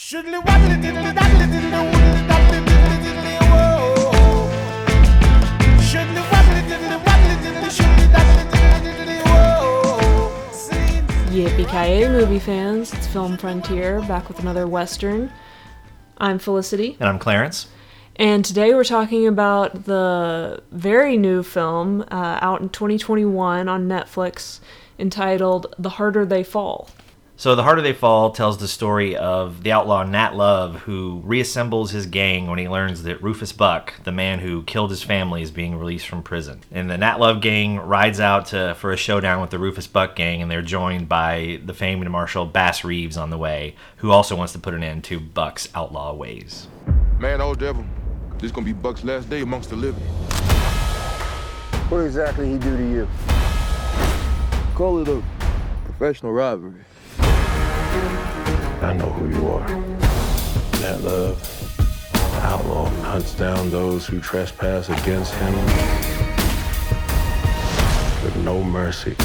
Shoodly waddly diddly daddly diddly woodly daddly diddly diddly whoa. Shoodly waddly diddly waddly diddly shoodly daddly diddly diddly whoa. Sing. Yippee ki movie fans! It's Film Frontier back with another Western. I'm Felicity, And I'm Clarence. and today we're talking about the very new film uh, out in 2021 on Netflix entitled The Harder They Fall. So, The Harder They Fall tells the story of the outlaw Nat Love, who reassembles his gang when he learns that Rufus Buck, the man who killed his family, is being released from prison. And the Nat Love gang rides out to, for a showdown with the Rufus Buck gang, and they're joined by the famed Marshal Bass Reeves on the way, who also wants to put an end to Buck's outlaw ways. Man, old devil, this is gonna be Buck's last day amongst the living. What exactly he do to you? Call it a professional rivalry. I know who you are. Nat Love, outlaw hunts down those who trespass against him with no mercy.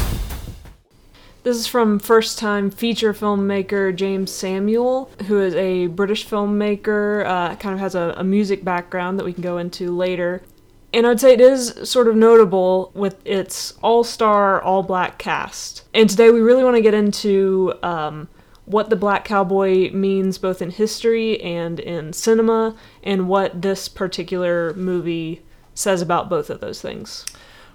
This is from first time feature filmmaker Jeymes Samuel, who is a British filmmaker, uh, kind of has a, a music background that we can go into later. And I'd say it is sort of notable with its all star, all black cast. And today we really want to get into um, what the black cowboy means both in history and in cinema, and what this particular movie says about both of those things.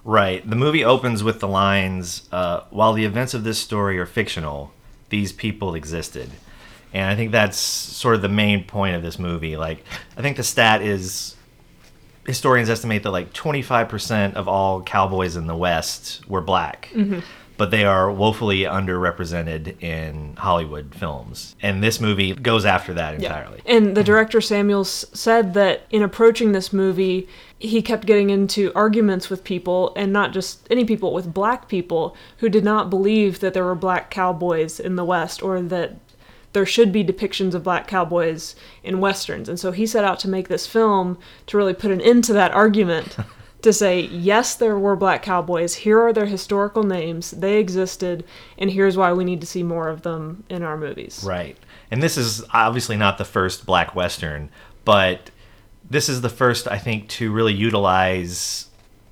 Right. The movie opens with the lines uh, While the events of this story are fictional, these people existed. And I think that's sort of the main point of this movie. Like, I think the stat is historians estimate that like 25% of all cowboys in the West were black. But they are woefully underrepresented in Hollywood films. And this movie goes after that entirely. And the director Samuels said that in approaching this movie, he kept getting into arguments with people, and not just any people, with black people who did not believe that there were black cowboys in the West or that there should be depictions of black cowboys in westerns. And so he set out to make this film to really put an end to that argument. to say, yes, there were black cowboys, here are their historical names, they existed, and here's why we need to see more of them in our movies. Right. And this is obviously not the first black western, but this is the first, I think, to really utilize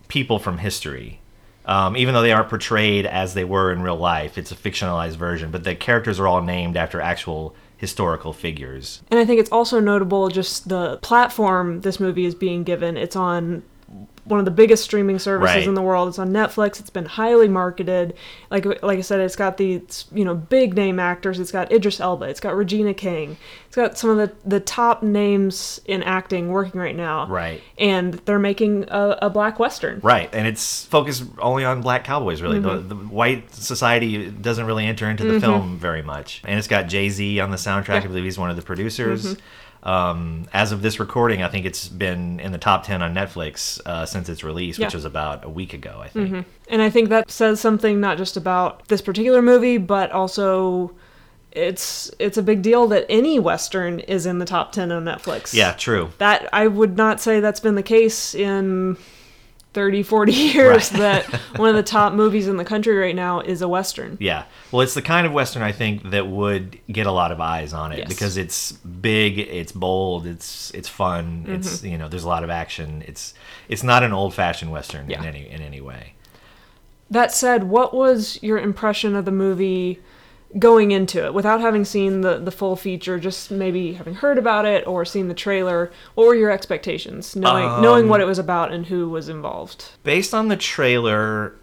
people from history. Um, even though they aren't portrayed as they were in real life, it's a fictionalized version, but the characters are all named after actual historical figures. And I think it's also notable just the platform this movie is being given. It's on one of the biggest streaming services Right. in the world. It's on Netflix. It's been highly marketed. Like like I said, it's got these you know big name actors. It's got Idris Elba. It's got Regina King. It's got some of the the top names in acting working right now. Right. And they're making a, a black western. Right, and it's focused only on black cowboys. Really, the, mm-hmm. the white society doesn't really enter into the mm-hmm. film very much. And it's got Jay Z on the soundtrack. I believe he's one of the producers. Mm-hmm. Um, as of this recording, I think it's been in the top ten on Netflix uh, since its release, which was about a week ago. I think. And I think that says something not just about this particular movie, but also it's it's a big deal that any western is in the top 10 on Netflix. Yeah, true. That I would not say that's been the case in 30 40 years Right. that one of the top movies in the country right now is a western. Yeah. Well, it's the kind of western I think that would get a lot of eyes on it Yes. because it's big, it's bold, it's it's fun, Mm-hmm. it's you know, there's a lot of action. It's it's not an old-fashioned western Yeah. in any in any way. That said, what was your impression of the movie going into it without having seen the, the full feature, just maybe having heard about it or seen the trailer? What were your expectations, knowing um, knowing what it was about and who was involved? Based on the trailer,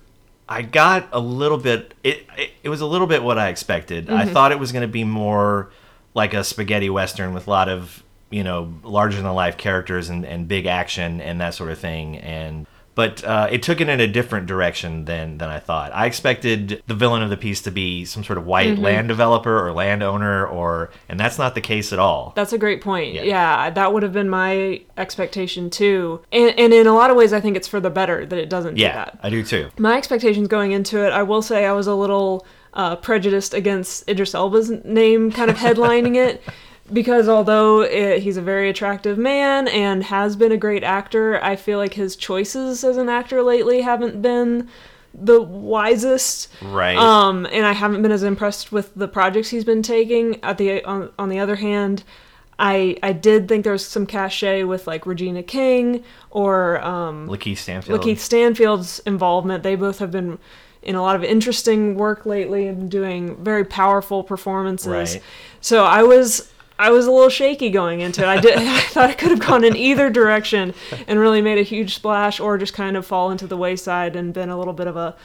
I got a little bit it it, it was a little bit what I expected. I mm-hmm. thought it was going to be more like a spaghetti western with a lot of, you know, larger than life characters and and big action and that sort of thing and but uh, it took it in a different direction than than I thought. I expected the villain of the piece to be some sort of white land developer or landowner, or and that's not the case at all. That's a great point. Yeah. Yeah, that would have been my expectation too. And, and in a lot of ways, I think it's for the better that it doesn't do yeah, that. I do too. My expectations going into it, I will say I was a little uh, prejudiced against Idris Elba's name kind of headlining it. Because although uh he's a very attractive man and has been a great actor, I feel like his choices as an actor lately haven't been the wisest. Right. Um, and I haven't been as impressed with the projects he's been taking. At the on, on the other hand, I I did think there was some cachet with like Regina King or um, Lakeith Stanfield. Lakeith Stanfield's involvement. They both have been in a lot of interesting work lately and doing very powerful performances. Right. So I was I was a little shaky going into it. I did I thought I could have gone in either direction and really made a huge splash or just kind of fall into the wayside and been a little bit of a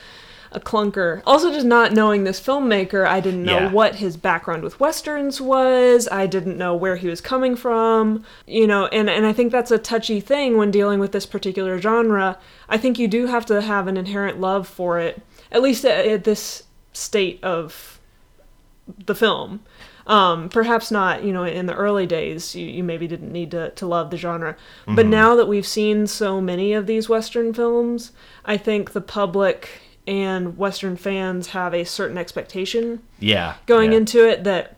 a clunker. Also just not knowing this filmmaker, I didn't know Yeah. what his background with westerns was. I didn't know where he was coming from. You know, and and I think that's a touchy thing when dealing with this particular genre. I think you do have to have an inherent love for it, at least at, at this state of the film. Um, perhaps not, you know, in the early days, you, you maybe didn't need to, to love the genre. But now that we've seen so many of these Western films, I think the public and Western fans have a certain expectation Yeah. going yeah. into it that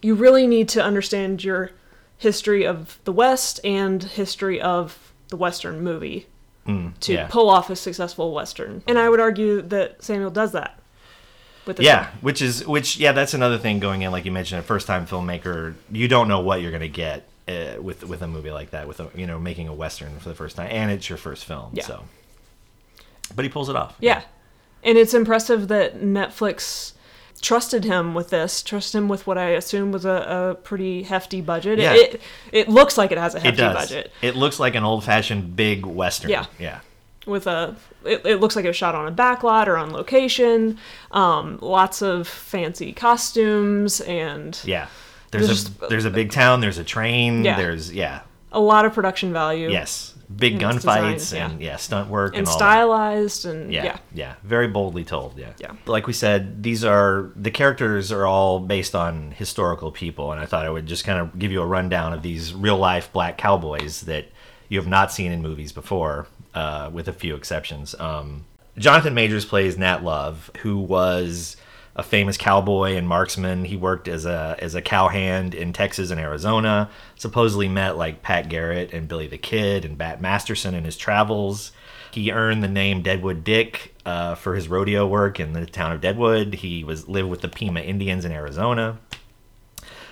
you really need to understand your history of the West and history of the Western movie to Mm, yeah. pull off a successful Western. And I would argue that Samuel does that. With this Yeah, one. which is which. Yeah, that's another thing going in. Like you mentioned, a first-time filmmaker, you don't know what you're gonna get uh, with with a movie like that. With a, you know making a western for the first time, and it's your first film. Yeah. So, but he pulls it off. Yeah. And it's impressive that Netflix trusted him with this, trusted him with what I assume was a, a pretty hefty budget. Yeah. It, it looks like it has a It hefty does. budget. It looks like an old-fashioned big western. Yeah. Yeah. With a it, it looks like it was shot on a backlot or on location um, lots of fancy costumes and Yeah. There's There's- a there's a big town. There's a train. Yeah. There's yeah. a lot of production value Yes. Big And it's designed, gunfights and yeah, stunt work and, and all that. stylized and Yeah, yeah. yeah, very boldly told. Yeah, Yeah. Like we said, these are the characters are all based on historical people, and I thought I would just kind of give you a rundown of these real life black cowboys that you have not seen in movies before, uh, with a few exceptions. Um, Jonathan Majors plays Nat Love, who was a famous cowboy and marksman. He worked as a as a cowhand in Texas and Arizona. Supposedly met like Pat Garrett and Billy the Kid and Bat Masterson in his travels. He earned the name Deadwood Dick uh, for his rodeo work in the town of Deadwood. He was lived with the Pima Indians in Arizona.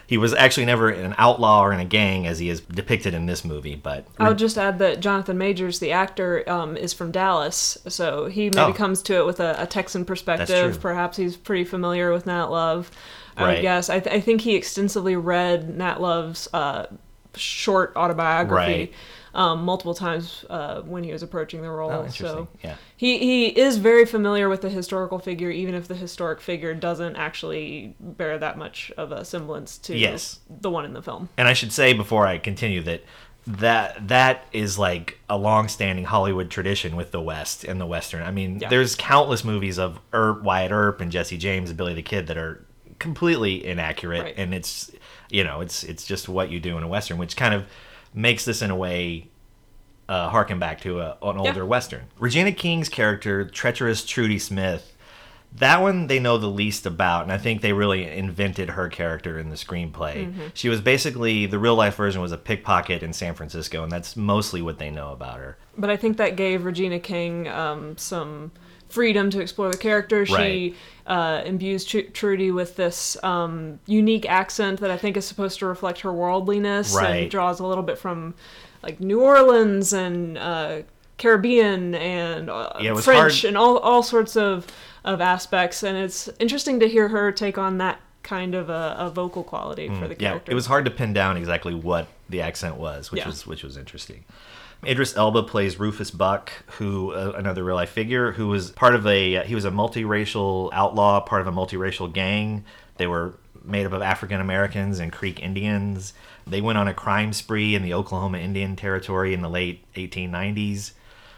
He was actually never an outlaw or in a gang as he is depicted in this movie, but I would just add that Jonathan Majors, the actor, um, is from Dallas, so he maybe Oh. comes to it with a, a Texan perspective. Perhaps he's pretty familiar with Nat Love. I Right. would guess. I, th- I think he extensively read Nat Love's uh, short autobiography Right. Um, multiple times uh, when he was approaching the role. Oh, so Yeah. he he is very familiar with the historical figure, even if the historic figure doesn't actually bear that much of a semblance to Yes. the one in the film. and I should say before I continue that that that is like a long-standing Hollywood tradition with the West and the Western. I mean, Yeah. there's countless movies of Earp, Wyatt Earp and Jesse James and Billy the Kid that are completely inaccurate, Right. and it's you know it's it's just what you do in a Western, which kind of makes this in a way uh, harken back to a, an older Western. Regina King's character, treacherous Trudy Smith, that one they know the least about, and I think they really invented her character in the screenplay. Mm-hmm. She was basically the real life version was a pickpocket in San Francisco, and that's mostly what they know about her. But I think that gave Regina King um, some freedom to explore the character. She Right. uh, imbues Tr- Trudy with this um, unique accent that I think is supposed to reflect her worldliness Right. and draws a little bit from like New Orleans and uh, Caribbean and uh, Yeah, French hard- and all, all sorts of, of aspects. And it's interesting to hear her take on that kind of a, a vocal quality for the Mm, Yeah, character. it was hard to pin down exactly what the accent was, which Yeah. was which was interesting. Idris Elba plays Rufus Buck, who uh, another real life figure who was part of a uh, he was a multiracial outlaw, part of a multiracial gang. They were made up of African Americans and Creek Indians. They went on a crime spree in the Oklahoma Indian Territory in the late 1890s.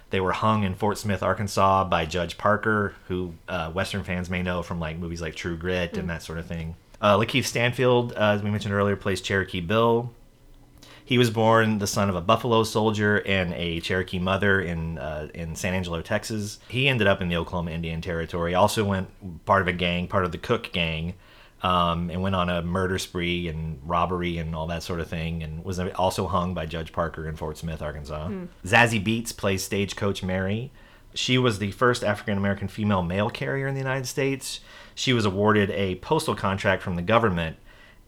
They were hung in Fort Smith, Arkansas, by Judge Parker, who uh, Western fans may know from like movies like True Grit and that sort of thing. Uh, Lakeith Stanfield, uh, as we mentioned earlier, plays Cherokee Bill. He was born the son of a Buffalo soldier and a Cherokee mother in uh, in San Angelo, Texas. He ended up in the Oklahoma Indian Territory. Also went part of a gang, part of the Cook gang, um, and went on a murder spree and robbery and all that sort of thing. And was also hung by Judge Parker in Fort Smith, Arkansas. Zazie Beetz plays Stagecoach Mary. She was the first African American female mail carrier in the United States. She was awarded a postal contract from the government,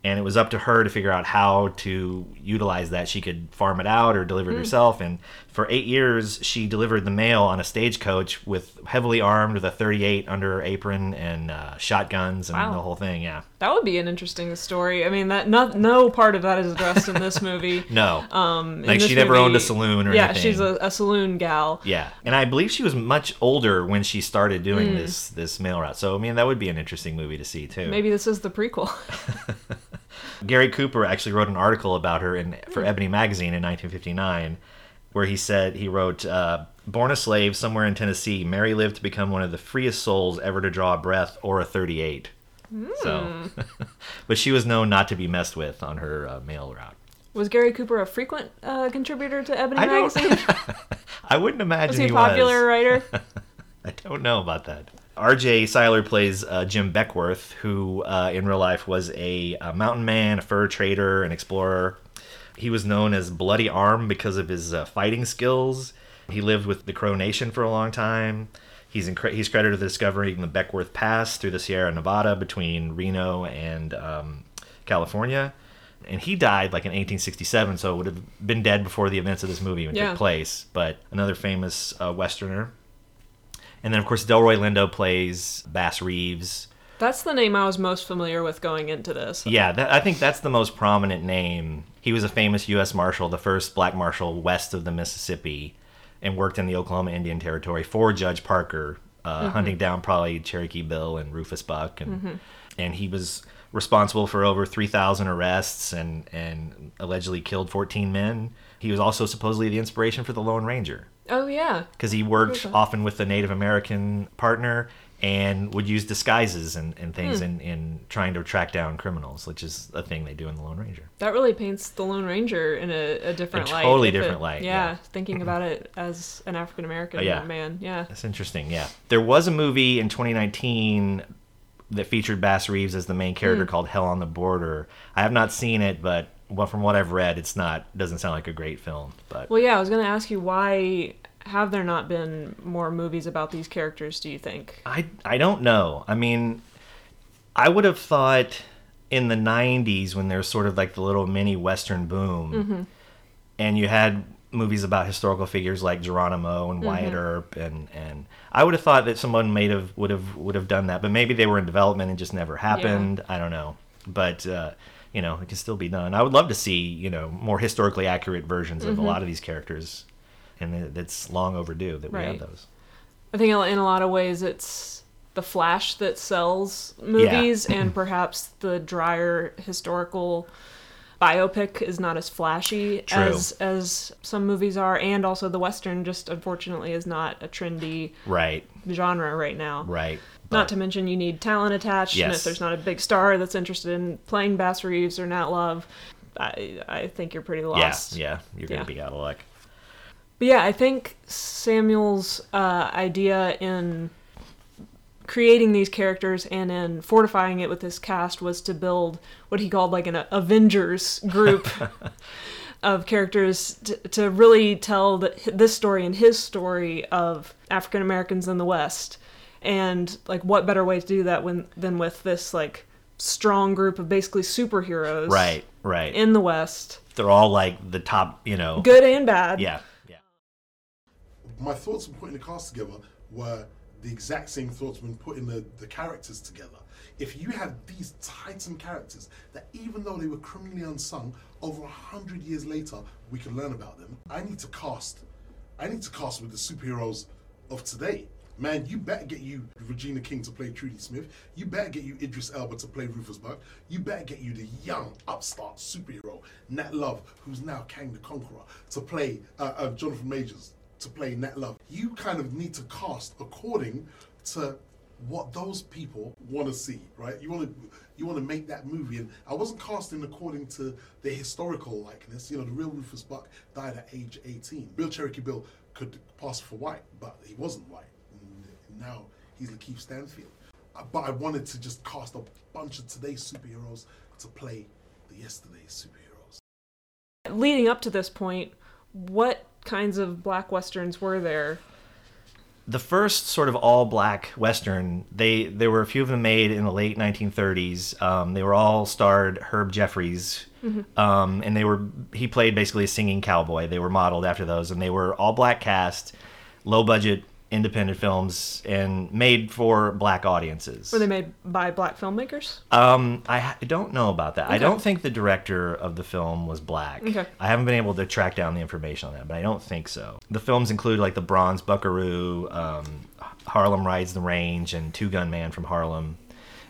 and it was up to her to figure out how to utilize that. She could farm it out or deliver it herself. And for eight years, she delivered the mail on a stagecoach with heavily armed with a 38 under her apron and uh, shotguns and Wow. the whole thing. Yeah. That would be an interesting story. I mean, that no, no part of that is addressed in this movie. No. Um, like she never owned a saloon or yeah, anything. she's a, a saloon gal. Yeah, and I believe she was much older when she started doing Hmm. this this mail route. So I mean, that would be an interesting movie to see too. Maybe this is the prequel. Gary Cooper actually wrote an article about her in for Hmm. Ebony magazine in 1959, where he said he wrote, uh, "Born a slave somewhere in Tennessee, Mary lived to become one of the freest souls ever to draw a breath or a 38." So, Hmm. but she was known not to be messed with on her uh, mail route. Was Gary Cooper a frequent uh, contributor to Ebony I magazine? I wouldn't imagine he Was he a he popular was. writer? I don't know about that. RJ Cyler plays uh, Jim Beckwourth, who uh, in real life was a, a mountain man, a fur trader, an explorer. He was known as Bloody Arm because of his uh, fighting skills. He lived with the Crow Nation for a long time. He's incre- he's credited with discovering the Beckwourth Pass through the Sierra Nevada between Reno and um, California. And he died like in 1867, so it would have been dead before the events of this movie even Yeah. took place. But another famous uh, Westerner. And then, of course, Delroy Lindo plays Bass Reeves. That's the name I was most familiar with going into this. Yeah, that, I think that's the most prominent name. He was a famous U.S. Marshal, the first black marshal west of the Mississippi, and worked in the Oklahoma Indian Territory for Judge Parker, uh, hunting down probably Cherokee Bill and Rufus Buck, and and he was responsible for over 3,000 arrests and and allegedly killed 14 men. He was also supposedly the inspiration for the Lone Ranger Oh yeah. because he worked Okay. often with a Native American partner and would use disguises and, and things Hmm. in, in trying to track down criminals, which is a thing they do in the Lone Ranger. That really paints the Lone Ranger in a, a different A light. totally if it- different light, Yeah, yeah. thinking about it as an African American Oh, yeah. man. Yeah. That's interesting. Yeah, there was a movie in 2019 that featured Bass Reeves as the main character Hmm. called Hell on the Border. I have not seen it, but well, from what I've read, it's not doesn't sound like a great film. But Well, yeah, I was going to ask you why have there not been more movies about these characters, do you think? I I don't know. I mean, I would have thought in the '90s when there's sort of like the little mini Western boom, and you had movies about historical figures like Geronimo and Wyatt Earp, and and I would have thought that someone may have would have would have done that, but maybe they were in development and just never happened. I don't know, but. uh you know, it can still be done. I would love to see, you know, more historically accurate versions of a mm-hmm. lot of these characters, and it's long overdue that we Right. have those. I think in a lot of ways it's the flash that sells movies, and perhaps the drier historical biopic is not as flashy True. as as some movies are, and also the western just unfortunately is not a trendy Right, genre right now. right. Not to mention you need talent attached, and Yes. if there's not a big star that's interested in playing Bass Reeves or Nat Love, I I think you're pretty lost. Yeah, yeah, you're gonna Yeah. be out of luck. But yeah, I think Samuel's uh, idea in creating these characters and in fortifying it with this cast was to build what he called like an Avengers group of characters to, to really tell the, this story and his story of African Americans in the West. And like, what better way to do that when than with this like strong group of basically superheroes, Right, right. in the West, They're all like the top, you know. good and bad. Yeah, yeah. my thoughts when putting the cast together were the exact same thoughts when putting the, the characters together. If you had these titan characters that even though they were criminally unsung, over a hundred years later we can learn about them. I need to cast I need to cast with the superheroes of today. Man, you better get you Regina King to play Trudy Smith. You better get you Idris Elba to play Rufus Buck. You better get you the young upstart superhero Nat Love, who's now Kang the Conqueror, to play uh, uh, Jonathan Majors to play Nat Love. You kind of need to cast according to what those people want to see, right? You want to you want to make that movie, and I wasn't casting according to the historical likeness. You know, the real Rufus Buck died at age 18. Real Cherokee Bill could pass for white, but he wasn't white. And now he's Lakeith Stanfield. Uh, But I wanted to just cast a bunch of today's superheroes to play the yesterday's superheroes. leading up to this point, what kinds of black westerns were there? the first sort of all black western they there were a few of them made in the late 1930s um, they were all starred herb jeffries um, and they were he played basically a singing cowboy they were modeled after those and they were all black cast low budget independent films and made for black audiences Were they made by black filmmakers? um, I ha- don't know about that. I don't think the director of the film was black. Okay. I haven't been able to track down the information on that, but I don't think so. The films include like the Bronze Buckaroo, um, Harlem Rides the Range, and Two Gun Man from Harlem.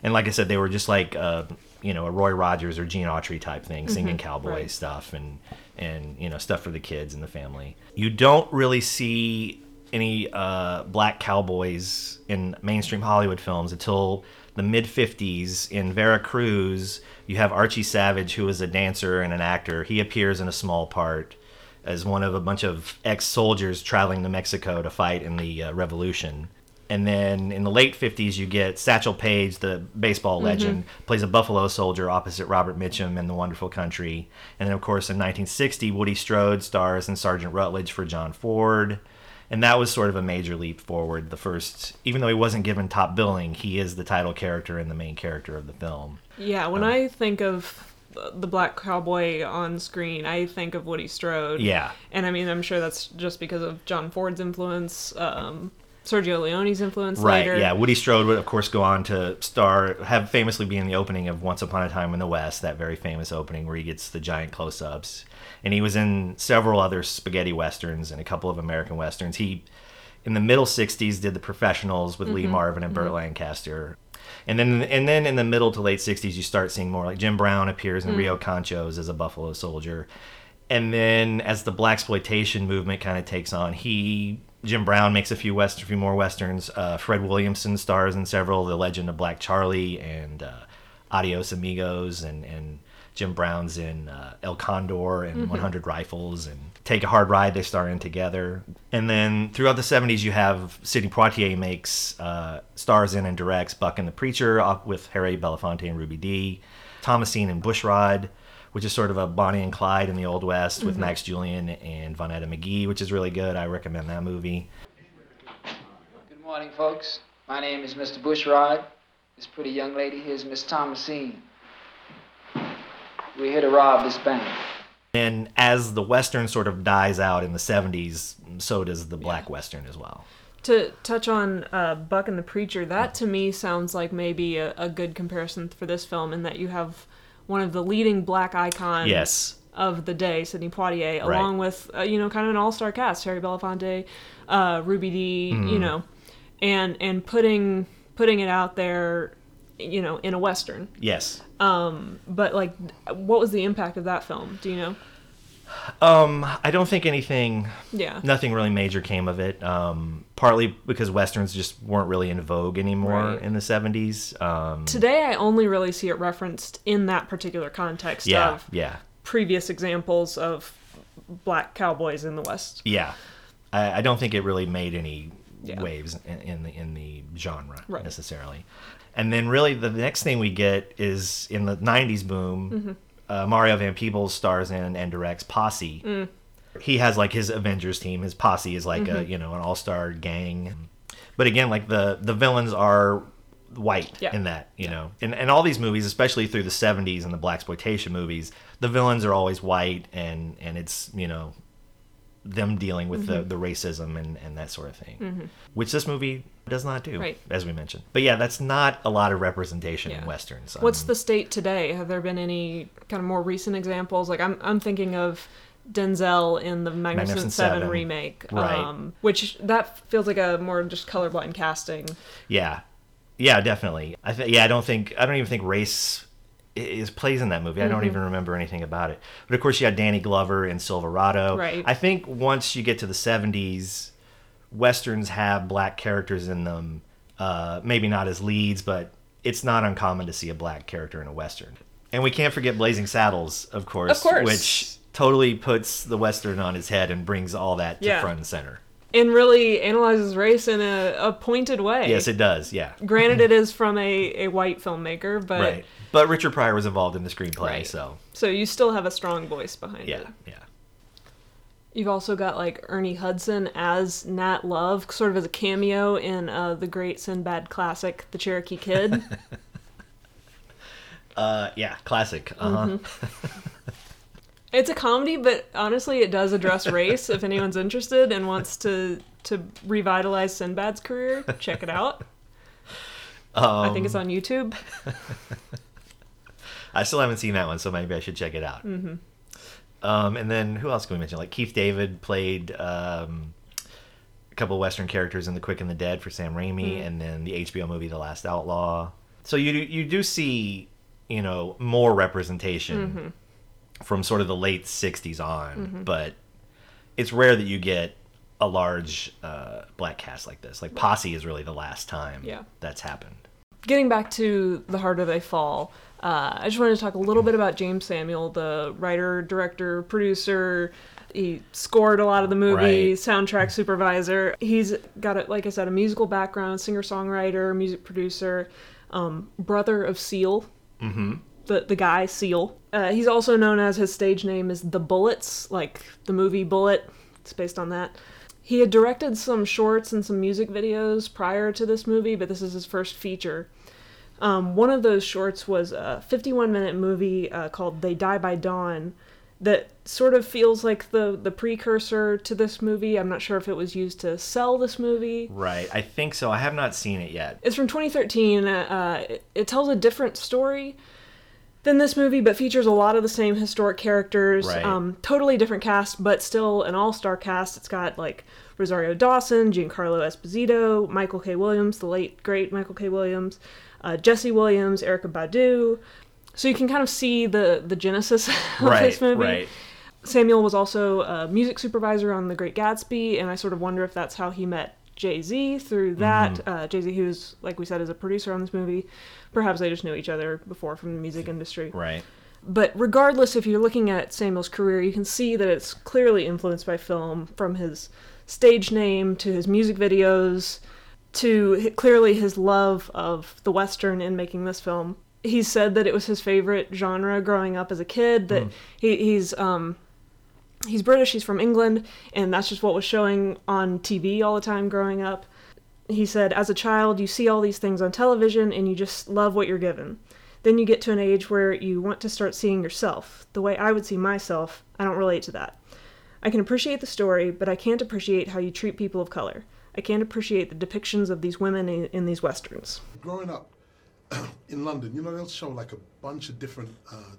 And like I said, they were just like uh, you know a Roy Rogers or Gene Autry type thing, singing cowboy right. stuff and and you know stuff for the kids and the family. You don't really see any uh, black cowboys in mainstream Hollywood films until the mid 50s in Veracruz. You have Archie Savage, who is a dancer and an actor. He appears in a small part as one of a bunch of ex soldiers traveling to Mexico to fight in the uh, revolution. And then in the late 50s, you get Satchel Paige, the baseball legend, plays a Buffalo soldier opposite Robert Mitchum in The Wonderful Country. And then, of course, in 1960, Woody Strode stars in Sergeant Rutledge for John Ford. And that was sort of a major leap forward. The first, even though he wasn't given top billing, he is the title character and the main character of the film. Yeah, when I think of the black cowboy on screen, I think of Woody Strode. Yeah. And I mean, I'm sure that's just because of John Ford's influence, um, Sergio Leone's influence Right. later. Yeah. Woody Strode would, of course, go on to star, have famously be in the opening of Once Upon a Time in the West, that very famous opening where he gets the giant close-ups. And he was in several other spaghetti westerns and a couple of American westerns. He, in the middle '60s, did the Professionals with Lee mm-hmm. Marvin and Burt mm-hmm. Lancaster. And then, and then in the middle to late '60s, you start seeing more like Jim Brown appears in mm. Rio Conchos as a Buffalo Soldier, and then as the black exploitation movement kind of takes on, he Jim Brown makes a few west, a few more westerns. Uh, Fred Williamson stars in several, The Legend of Black Charlie and uh, Adios Amigos, and and Jim Brown's in uh, El Condor and 100 Rifles and Take a Hard Ride. They star in together, and then throughout the 70s, you have Sidney Poitier makes uh, stars in and directs Buck and the Preacher uh, with Harry Belafonte and Ruby Dee, Thomasine and Bushrod which is sort of a Bonnie and Clyde in the Old West with Max Julien and Vonetta McGee, which is really good. I recommend that movie. Good morning, folks. My name is Mr. Bushrod. This pretty young lady here is Miss Thomasine. We're here to rob this bank. And as the Western sort of dies out in the 70s, so does the Black Western as well. To touch on uh, Buck and the Preacher, that to me sounds like maybe a, a good comparison for this film in that you have one of the leading black icons Yes. of the day, Sidney Poitier, along with, uh, you know, kind of an all star cast, Harry Belafonte, uh, Ruby Dee, Mm-hmm. you know, and, and putting, putting it out there, you know, in a Western. Yes. Um, but, like, what was the impact of that film? Do you know? Um, I don't think anything, Yeah. nothing really major came of it. Um, partly because Westerns just weren't really in vogue anymore Right. in the 70s. Um, Today, I only really see it referenced in that particular context yeah, of yeah. previous examples of black cowboys in the West. Yeah, I, I don't think it really made any Yeah. waves in, in the in the genre Right. necessarily. And then really the next thing we get is in the '90s boom. Mm-hmm. Uh, Mario Van Peebles stars in and directs Posse. Mm. He has like his Avengers team. His posse is like Mm-hmm. a you know an all star gang. But again, like the the villains are white Yeah. in that you know and, in all these movies especially through the 70s and the black exploitation movies the villains are always white and and it's you know them dealing with Mm-hmm. the, the racism and, and that sort of thing, which this movie does not do, Right. as we mentioned. But yeah, that's not a lot of representation in Yeah. westerns. What's Um, the state today? Have there been any kind of more recent examples? Like I'm I'm thinking of Denzel in the Magnificent, Magnificent Seven, Seven. remake, Right. um, which that feels like a more just colorblind casting. yeah, yeah, definitely. I think yeah, I don't think I don't even think race is plays in that movie. I Mm-hmm. don't even remember anything about it. But of course, you had Danny Glover in Silverado. Right. I think once you get to the '70s, westerns have black characters in them. Uh, maybe not as leads, but it's not uncommon to see a black character in a western. And we can't forget Blazing Saddles, of course, Of course. which totally puts the western on its head and brings all that to Yeah. front and center. And really analyzes race in a, a pointed way. Yes, it does. Yeah. Granted, it is from a, a white filmmaker, but Right. But Richard Pryor was involved in the screenplay, Right. so so you still have a strong voice behind yeah, it. yeah. You've also got like Ernie Hudson as Nat Love, sort of as a cameo in uh, the great Sinbad classic, The Cherokee Kid. Uh, yeah, classic. Uh-huh. Mm-hmm. it's a comedy, but honestly, it does address race. if anyone's interested and wants to to revitalize Sinbad's career, check it out. I think it's on YouTube. I still haven't seen that one, so maybe I should check it out. Mm-hmm. Um, and then who else can we mention? Like Keith David played um, a couple of Western characters in The Quick and the Dead for Sam Raimi, and then the HBO movie The Last Outlaw. So you do, you do see you know more representation from sort of the late '60s on, but it's rare that you get a large uh, black cast like this. Like Posse is really the last time Yeah. that's happened. Getting back to The Harder They Fall, uh, I just wanted to talk a little bit about Jeymes Samuel, the writer, director, producer. He scored a lot of the movie, Right. soundtrack supervisor. He's got, a, like I said, a musical background, singer songwriter, music producer, um, brother of Seal. Mm-hmm. The, the guy Seal. Uh, he's also known as his stage name is The Bullitts, like the movie Bullitt. It's based on that. He had directed some shorts and some music videos prior to this movie, but this is his first feature. Um, one of those shorts was a 51 minute movie uh, called They Die by Dawn that sort of feels like the, the precursor to this movie. I'm not sure if it was used to sell this movie. Right. I think so. I have not seen it yet. It's from 2013. Uh, it, it tells a different story than this movie, but features a lot of the same historic characters. Right. Um, totally different cast, but still an all star cast. It's got like Rosario Dawson, Giancarlo Esposito, Michael K. Williams, the late great Michael K. Williams, uh, Jesse Williams, Erykah Badu. So you can kind of see the the genesis of Right. this movie. Right. Samuel was also a music supervisor on The Great Gatsby, and I sort of wonder if that's how he met Jay Z through that. Mm-hmm. Uh, Jay Z, who's, like we said, is a producer on this movie. Perhaps they just knew each other before from the music industry. Right. But regardless, if you're looking at Samuel's career, you can see that it's clearly influenced by film from his stage name to his music videos to clearly his love of the Western in making this film. He said that it was his favorite genre growing up as a kid, that he, he's um, he's British, he's from England, and that's just what was showing on TV all the time growing up. He said, as a child, you see all these things on television and you just love what you're given. Then you get to an age where you want to start seeing yourself. The way I would see myself, I don't relate to that. I can appreciate the story, but I can't appreciate how you treat people of color. I can't appreciate the depictions of these women in, in these westerns. growing up in London, you know, they'll show like a bunch of different uh,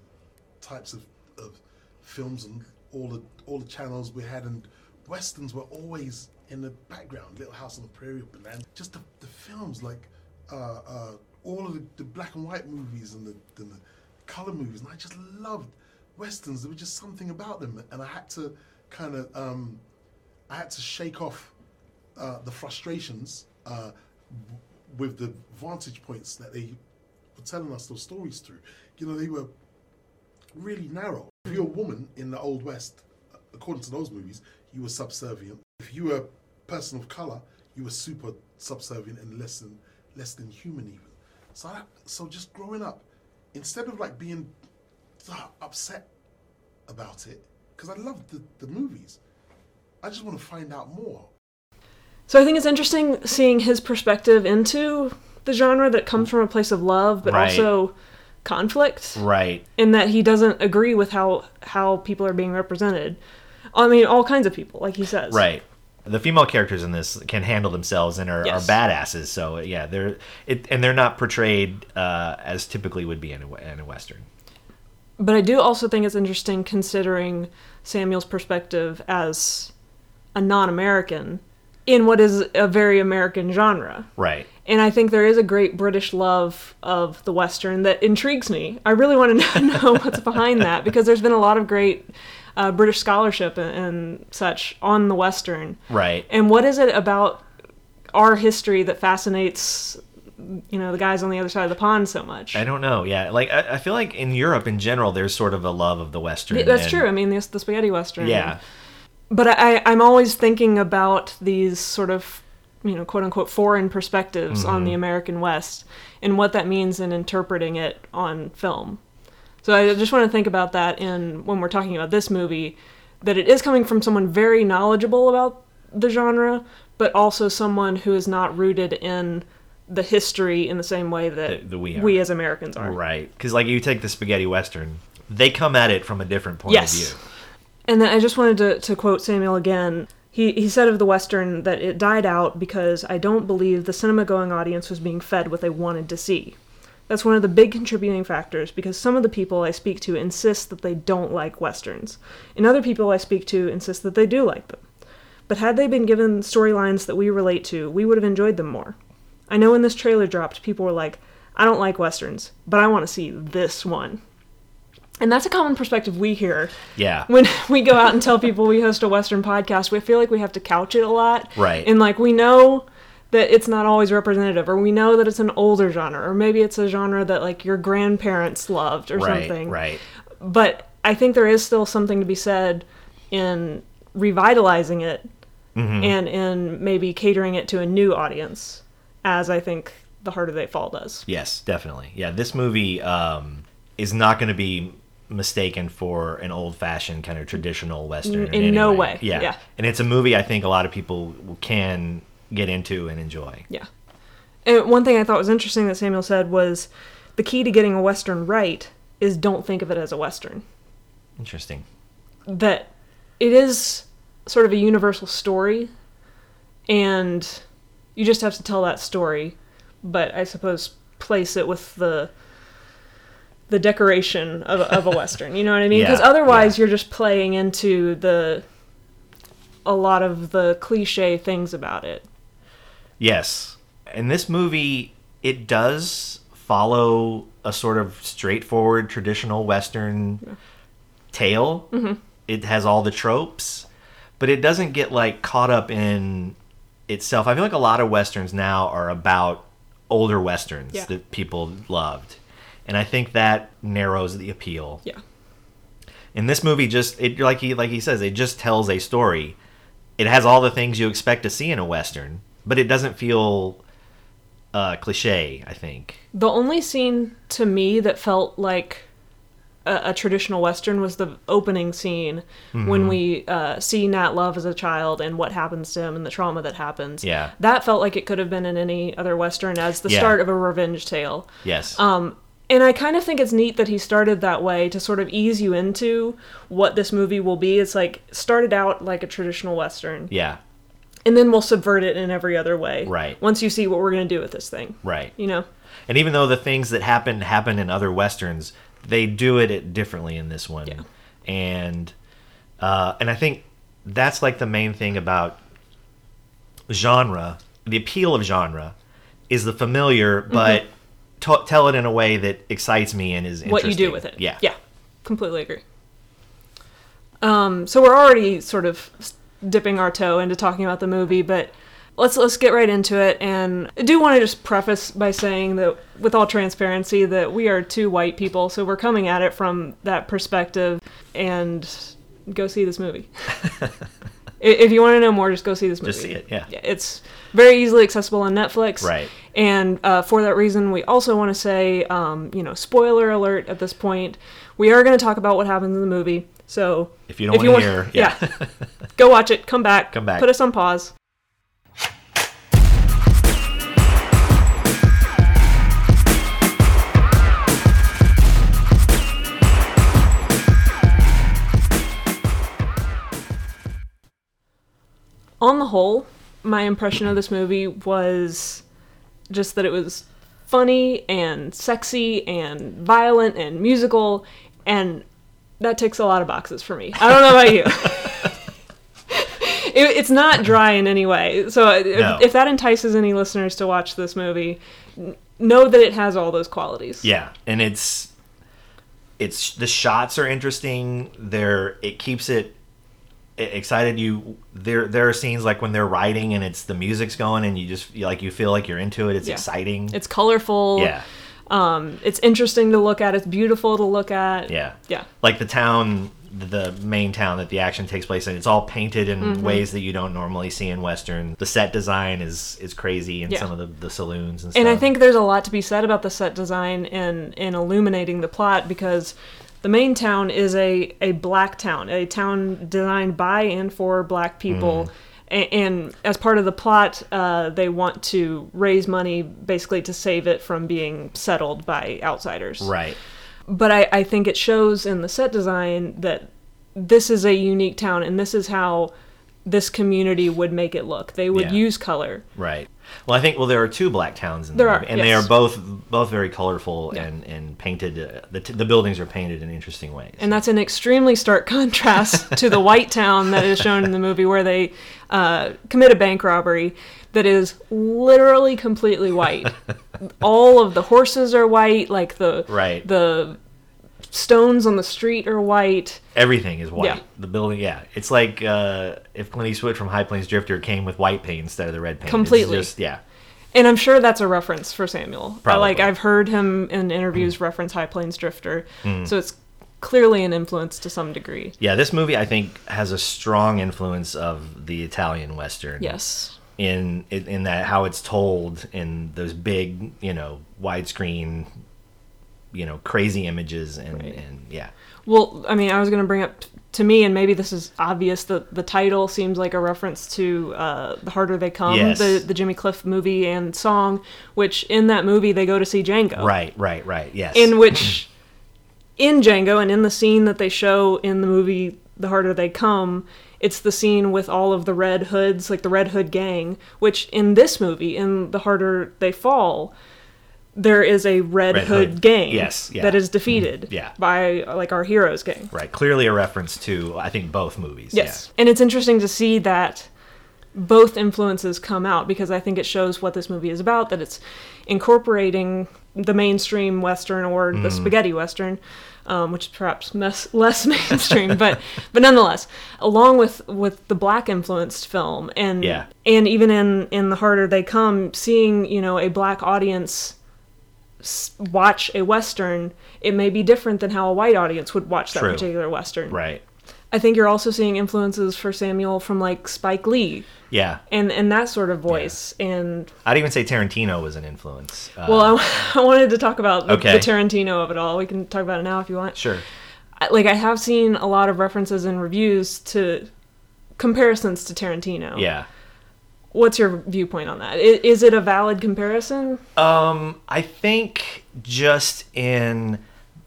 types of, of films and all the all the channels we had, and westerns were always in the background. Little House on the Prairie, Bonanza, just the, the films like uh, uh, all of the, the black and white movies and the, the color movies, and I just loved westerns. There was just something about them, and I had to kind of um, I had to shake off uh, the frustrations uh, with the vantage points that they were telling us those stories through. You know, they were really narrow. If you're a woman in the Old West, according to those movies, you were subservient. If you were a person of color, you were super subservient and less than less than human even. So, so just growing up, instead of like being uh, upset about it, because I loved the, the movies, I just want to find out more. So I think it's interesting seeing his perspective into the genre that comes from a place of love, but Right. also conflict. Right. in that he doesn't agree with how how people are being represented. I mean, all kinds of people, like he says. Right. The female characters in this can handle themselves and are, Yes. are badasses. So yeah, they're it, and they're not portrayed uh, as typically would be in a, in a western. But I do also think it's interesting considering Samuel's perspective as a non-American in what is a very American genre. Right. And I think there is a great British love of the Western that intrigues me. I really want to know what's behind that because there's been a lot of great uh, British scholarship and, and such on the Western. Right. And what is it about our history that fascinates, you know, the guys on the other side of the pond so much? I don't know. Yeah, like I, I feel like in Europe in general, there's sort of a love of the western. That's and- true. I mean, the, the spaghetti western. Yeah. But I, I'm always thinking about these sort of, you know, quote unquote foreign perspectives on Mm-hmm. the American West and what that means in interpreting it on film. So I just want to think about that in when we're talking about this movie. that it is coming from someone very knowledgeable about the genre, but also someone who is not rooted in the history in the same way that, that we we as Americans are. Right. Because, like, you take the spaghetti western, they come at it from a different point Yes. of view. And then I just wanted to, to quote Samuel again. He, he said of the Western that it died out because I don't believe the cinema going audience was being fed what they wanted to see. That's one of the big contributing factors because some of the people I speak to insist that they don't like Westerns, and other people I speak to insist that they do like them. But had they been given storylines that we relate to, we would have enjoyed them more. I know when this trailer dropped, people were like, I don't like Westerns, but I want to see this one. And that's a common perspective we hear Yeah. when we go out and tell people we host a Western podcast, we feel like we have to couch it a lot. Right. And like we know that it's not always representative, or we know that it's an older genre, or maybe it's a genre that like your grandparents loved or right. something. Right. But I think there is still something to be said in revitalizing it Mm-hmm. and in maybe catering it to a new audience, as I think The Harder They Fall does. Yes, definitely. Yeah, this movie um, is not going to be mistaken for an old-fashioned kind of traditional western In any no way, Yeah. yeah. and it's a movie I think a lot of people can get into and enjoy. Yeah. And one thing I thought was interesting that Samuel said was the key to getting a Western right is don't think of it as a Western. Interesting. That it is sort of a universal story, and you just have to tell that story, but I suppose place it with the the decoration of, of a western you know what i mean because Yeah, otherwise yeah. you're just playing into the a lot of the cliche things about it Yes. And this movie, it does follow a sort of straightforward traditional Western tale. Mm-hmm. It has all the tropes, but it doesn't get like caught up in itself. I feel like a lot of Westerns now are about older Westerns Yeah. that people loved. And I think that narrows the appeal. yeah And this movie just it like he like he says, it just tells a story. It has all the things you expect to see in a western, but it doesn't feel uh, cliche. I think. The only scene to me that felt like a, a traditional western was the opening scene Mm-hmm. when we uh, see Nat Love as a child and what happens to him and the trauma that happens. Yeah. that felt like it could have been in any other western as the Yeah. start of a revenge tale. Yes. Um, and I kind of think it's neat that he started that way to sort of ease you into what this movie will be. It's like started out like a traditional western, yeah. and then we'll subvert it in every other way. Right. Once you see what we're gonna do with this thing, Right. you know. And even though the things that happen happen in other westerns, they do it differently in this one. Yeah. And uh, and I think that's like the main thing about genre. The appeal of genre is the familiar, but t- tell it in a way that excites me and is what you do with it. Yeah. Yeah. Completely agree. Um, so we're already sort of dipping our toe into talking about the movie, but let's let's get right into it. And I do want to just preface by saying that, with all transparency, that we are two white people, so we're coming at it from that perspective. And go see this movie. If you want to know more, just go see this movie. Just see it, yeah. It's very easily accessible on Netflix. Right. And uh, for that reason, we also want to say, um, you know, spoiler alert at this point. We are going to talk about what happens in the movie. So If you don't wanna want- hear, yeah. go watch it. Come back. Come back. Put us on pause. On the whole, my impression of this movie was just that it was funny and sexy and violent and musical, and that ticks a lot of boxes for me. I don't know about you. it, it's not dry in any way. So uh, if, No. if that entices any listeners to watch this movie, know that it has all those qualities. Yeah, and it's it's the shots are interesting. They're it keeps it excited. You there there are scenes like when they're riding and it's the music's going and you just you like you feel like you're into it. It's Yeah. exciting. It's colorful. yeah, Um, it's interesting to look at. It's beautiful to look at. yeah, Yeah. Like the town, the main town that the action takes place in. It's all painted in Mm-hmm. ways that you don't normally see in western. The set design is is crazy in Yeah. some of the, the saloons and stuff. And I think there's a lot to be said about the set design and in illuminating the plot because the main town is a a black town, a town designed by and for black people. A- And as part of the plot, uh, they want to raise money basically to save it from being settled by outsiders Right. but I, I think it shows in the set design that this is a unique town and this is how this community would make it look. They would Yeah. use color. Right. Well, I think well there are two black towns in the There are, and they are both both very colorful Yeah. and and painted. Uh, the t- the buildings are painted in interesting ways. And that's an extremely stark contrast to the white town that is shown in the movie where they uh, commit a bank robbery that is literally completely white. All of the horses are white, like the Right. the stones on the street are white. Everything is white. Yeah. The building, yeah. It's like uh, if Clint Eastwood from High Plains Drifter came with white paint instead of the red paint. It's Completely. just- yeah. And I'm sure that's a reference for Samuel. I, like I've heard him in interviews reference High Plains Drifter, so it's clearly an influence to some degree. Yeah, this movie I think has a strong influence of the Italian western. Yes. In, in that how it's told in those big, you know, widescreen, you know, crazy images and Right. and yeah. Well, I mean, I was going to bring up t- to me, and maybe this is obvious. that the title seems like a reference to uh, "The Harder They Come," Yes. the the Jimmy Cliff movie and song. Which in that movie they go to see Django. Right, right, right. Yes. in which in Django and in the scene that they show in the movie The Harder They Come, it's the scene with all of the red hoods, like the Red Hood gang, which in this movie, in The Harder They Fall, there is a Red, Red Hood, Hood. gang Yes, yeah. that is defeated Yeah. by like our heroes gang. Right, clearly a reference to I think both movies. Yes. And it's interesting to see that both influences come out because I think it shows what this movie is about that it's incorporating the mainstream western or Mm. the spaghetti western um, which is perhaps mes- less mainstream but but nonetheless along with with the black influenced film and Yeah. and even in in the harder they come seeing you know a black audience watch a western it may be different than how a white audience would watch that True. particular western Right. I think you're also seeing influences for Samuel from like Spike Lee Yeah. and and that sort of voice. And I'd even say Tarantino was an influence. Uh, well, I, I wanted to talk about the, Okay. the Tarantino of it all. We can talk about it now if you want. sure. I- Like I have seen a lot of references and reviews to comparisons to Tarantino. Yeah. What's your viewpoint on that? Is, Is it a valid comparison? Um, I think just in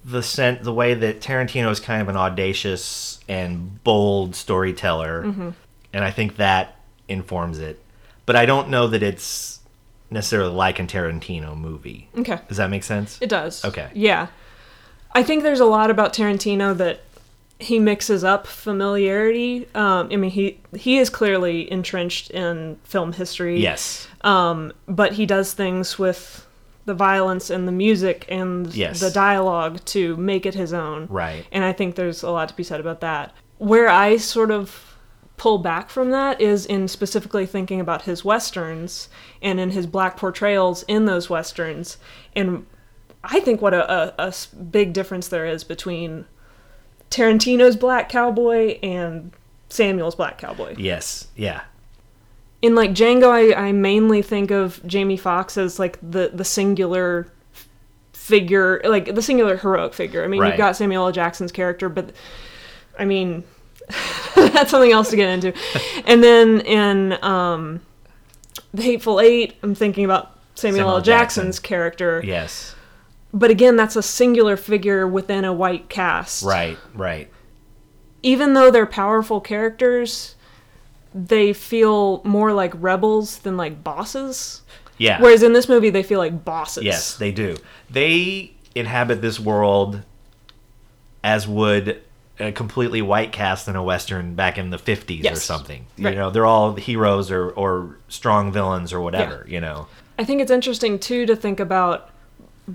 the sen- the way that Tarantino is kind of an audacious and bold storyteller, Mm-hmm. and I think that informs it. But I don't know that it's necessarily like a Tarantino movie. Okay. Does that make sense? It does. Okay. Yeah. I think there's a lot about Tarantino that he mixes up familiarity. Um, I mean, he he is clearly entrenched in film history. yes. Um, but he does things with the violence and the music and Yes. the dialogue to make it his own. Right. And I think there's a lot to be said about that. Where I sort of pull back from that is in specifically thinking about his westerns and in his black portrayals in those westerns and I think what a a big difference there is between Tarantino's Black Cowboy and Samuel's Black Cowboy Yes. Yeah. in like Django, I, I mainly think of Jamie Foxx as like the the singular figure, like the singular heroic figure. I mean, Right. you've got Samuel L. Jackson's character, but I mean, that's something else to get into. And then in um, The Hateful Eight, I'm thinking about Samuel, Samuel L. Jackson's Jackson. character. Yes. But again, that's a singular figure within a white cast. Right. Right. even though they're powerful characters, they feel more like rebels than like bosses. Yeah. Whereas in this movie, they feel like bosses. Yes, they do. They inhabit this world as would a completely white cast in a western back in the 50s or Yes. something. Right. You know, they're all heroes or, or strong villains or whatever, you know. I think it's interesting too to think about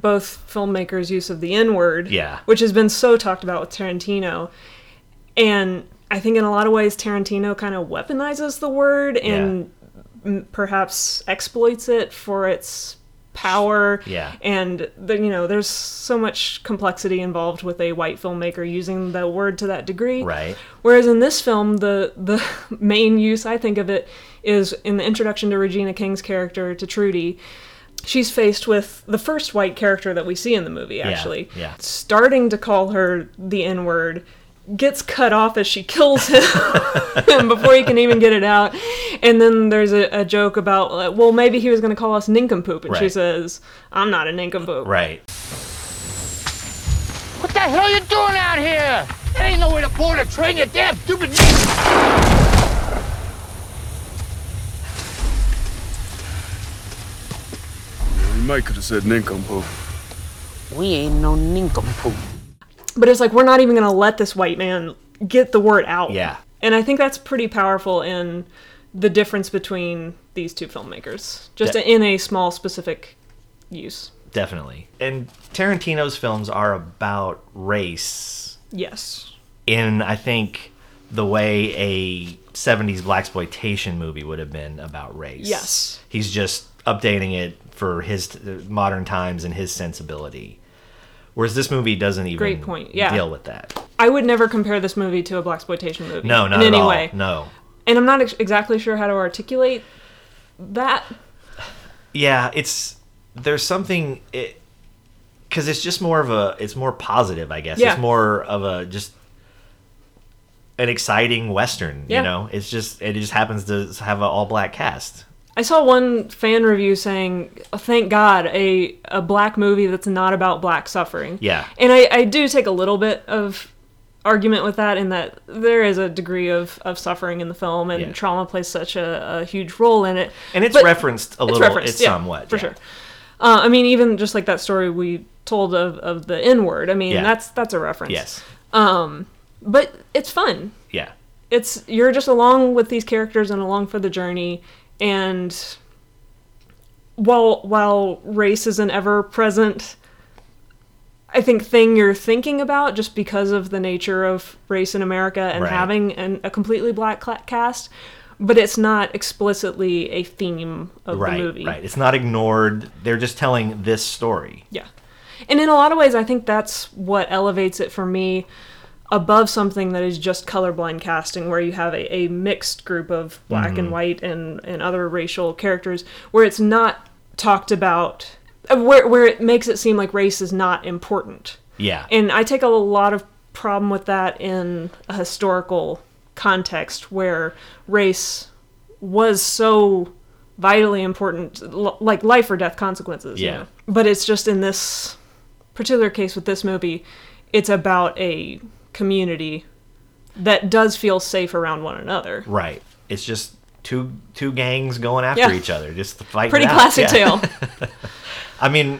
both filmmakers' use of the N word, Yeah. which has been so talked about with Tarantino, and I think in a lot of ways Tarantino kind of weaponizes the word and m- perhaps exploits it for its power. Yeah. And the, you know, there's so much complexity involved with a white filmmaker using the word to that degree. Right. Whereas in this film, the the main use I think of it is in the introduction to Regina King's character to Trudy. She's faced with the first white character that we see in the movie, actually. yeah. Starting to call her the N word, gets cut off as she kills him before he can even get it out. And then there's a, a joke about, uh, well, maybe he was going to call us nincompoop. And she says, I'm not a nincompoop. Right. What the hell are you doing out here? There ain't no way to board a train, you damn stupid. You might could have said nincompoop. We ain't no nincompoop. But it's like, we're not even going to let this white man get the word out. Yeah. And I think that's pretty powerful in the difference between these two filmmakers, just De- in a small specific use. Definitely. And Tarantino's films are about race Yes. in, I think, the way a 70s blaxploitation movie would have been about race. Yes. He's just updating it for his modern times and his sensibility. Whereas this movie doesn't even Great point, yeah. deal with that. I would never compare this movie to a black exploitation movie. No, not in at any all. way. No. And I'm not ex- exactly sure how to articulate that. Yeah, it's there's something it because it's just more of a it's more positive, I guess. Yeah. It's more of a just an exciting western. Yeah. You know, it's just it just happens to have an all black cast. I saw one fan review saying, "Oh, "Thank God, a a black movie that's not about black suffering." Yeah. and I, I do take a little bit of argument with that in that there is a degree of, of suffering in the film and Yeah. trauma plays such a, a huge role in it. And it's But referenced a it's little. referenced, it's yeah, somewhat for yeah. sure. Uh, I mean, even just like that story we told of, of the N word. I mean, that's that's a reference. Yes. but it's fun. Yeah. it's you're just along with these characters and along for the journey and while while race is an ever present I think thing you're thinking about just because of the nature of race in America and Right. having an, a completely black cast but it's not explicitly a theme of Right. the movie. Right. It's not ignored. They're just telling this story. Yeah. And in a lot of ways, I think that's what elevates it for me above something that is just colorblind casting, where you have a, a mixed group of black and white and, and other racial characters, where it's not talked about, uh, where, where it makes it seem like race is not important. Yeah. And I take a lot of problem with that in a historical context where race was so vitally important, like life or death consequences. you Yeah. know? But it's just in this particular case with this movie, it's about a community that does feel safe around one another. right. It's just two two gangs going after Yeah. each other, just fighting. Pretty classic Yeah. tale. I mean,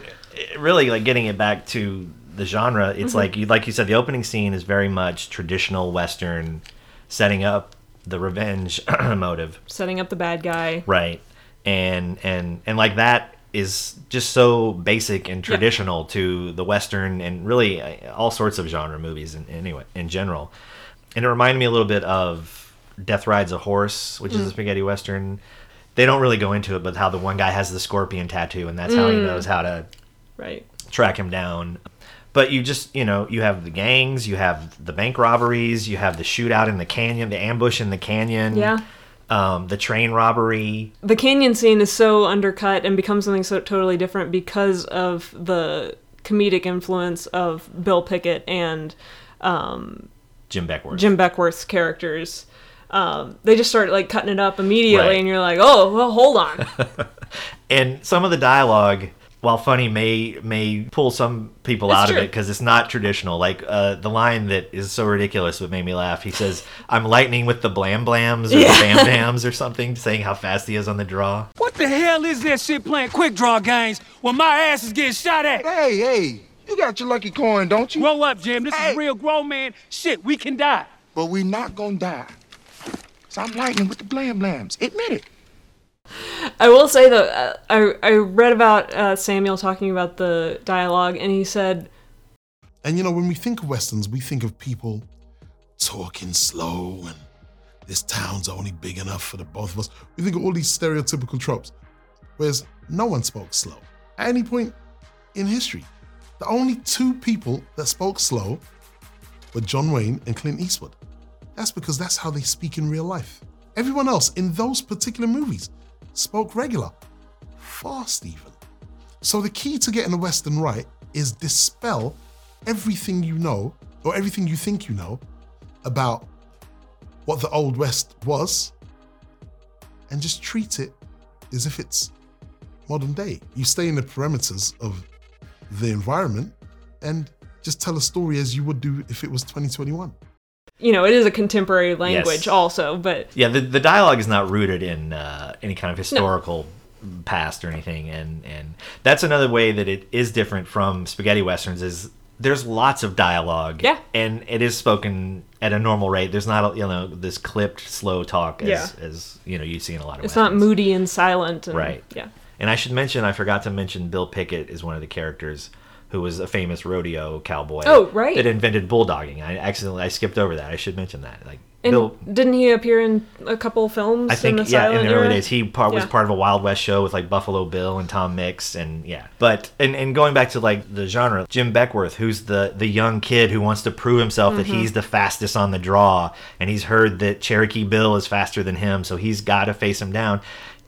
really, like getting it back to the genre, it's Mm-hmm. like you like you said, the opening scene is very much traditional Western, setting up the revenge motive, Setting up the bad guy. right? And and and like that is just so basic and traditional to the Western and really uh, all sorts of genre movies in, anyway in general. And it reminded me a little bit of Death Rides a Horse, which is a spaghetti western. They don't really go into it, but how the one guy has the scorpion tattoo, and that's how he knows how to Right. track him down. But you just, you know, you have the gangs, you have the bank robberies, you have the shootout in the canyon, the ambush in the canyon, Yeah. Um, the train robbery. the canyon scene is so undercut and becomes something so totally different because of the comedic influence of Bill Pickett and um, Jim Beckwourth. Jim Beckwourth's characters. Um, they just start like cutting it up immediately, Right. and you're like, "Oh, well, hold on." and some of the dialogue, while funny, may may pull some people It's out of it because it's not traditional. Like uh, the line that is so ridiculous but made me laugh. He says, "I'm lightning with the blam blams or Yeah. the bam bams or something," saying how fast he is on the draw. What the hell is that shit playing quick draw games when my ass is getting shot at? Hey, hey, you got your lucky coin, don't you? Grow up, Jim. This Hey. is real grown man shit. We can die. But we not gonna die. So I'm lightning with the blam blams. Admit it. I will say though, uh, I I read about uh, Samuel talking about the dialogue, and he said, And you know, when we think of westerns, we think of people talking slow and this town's only big enough for the both of us. We think of all these stereotypical tropes. Whereas no one spoke slow. At any point in history, the only two people that spoke slow were John Wayne and Clint Eastwood. That's because that's how they speak in real life. Everyone else in those particular movies spoke regular, fast even. So the key to getting the Western right is dispel everything you know or everything you think you know about what the Old West was and just treat it as if it's modern day. You stay in the parameters of the environment and just tell a story as you would do if it was 2021. You know, it is a contemporary language Yes. also, but Yeah, the, the dialogue is not rooted in uh, any kind of historical past or anything, and and that's another way that it is different from spaghetti westerns. Is there's lots of dialogue, Yeah. and it is spoken at a normal rate. There's not a, you know this clipped slow talk as, Yeah. as you know you see in a lot of it's not moody and silent. And, Right. Yeah. And I should mention, I forgot to mention, Bill Pickett is one of the characters who was a famous rodeo cowboy. Oh, right. That invented bulldogging. I accidentally I skipped over that. I should mention that. Like And Bill, didn't he appear in a couple films? I think in the yeah, in the early days he part, was part of a Wild West show with like Buffalo Bill and Tom Mix and yeah. But and, and going back to like the genre, Jim Beckwourth, who's the the young kid who wants to prove himself that Mhm. he's the fastest on the draw, and he's heard that Cherokee Bill is faster than him, so he's got to face him down,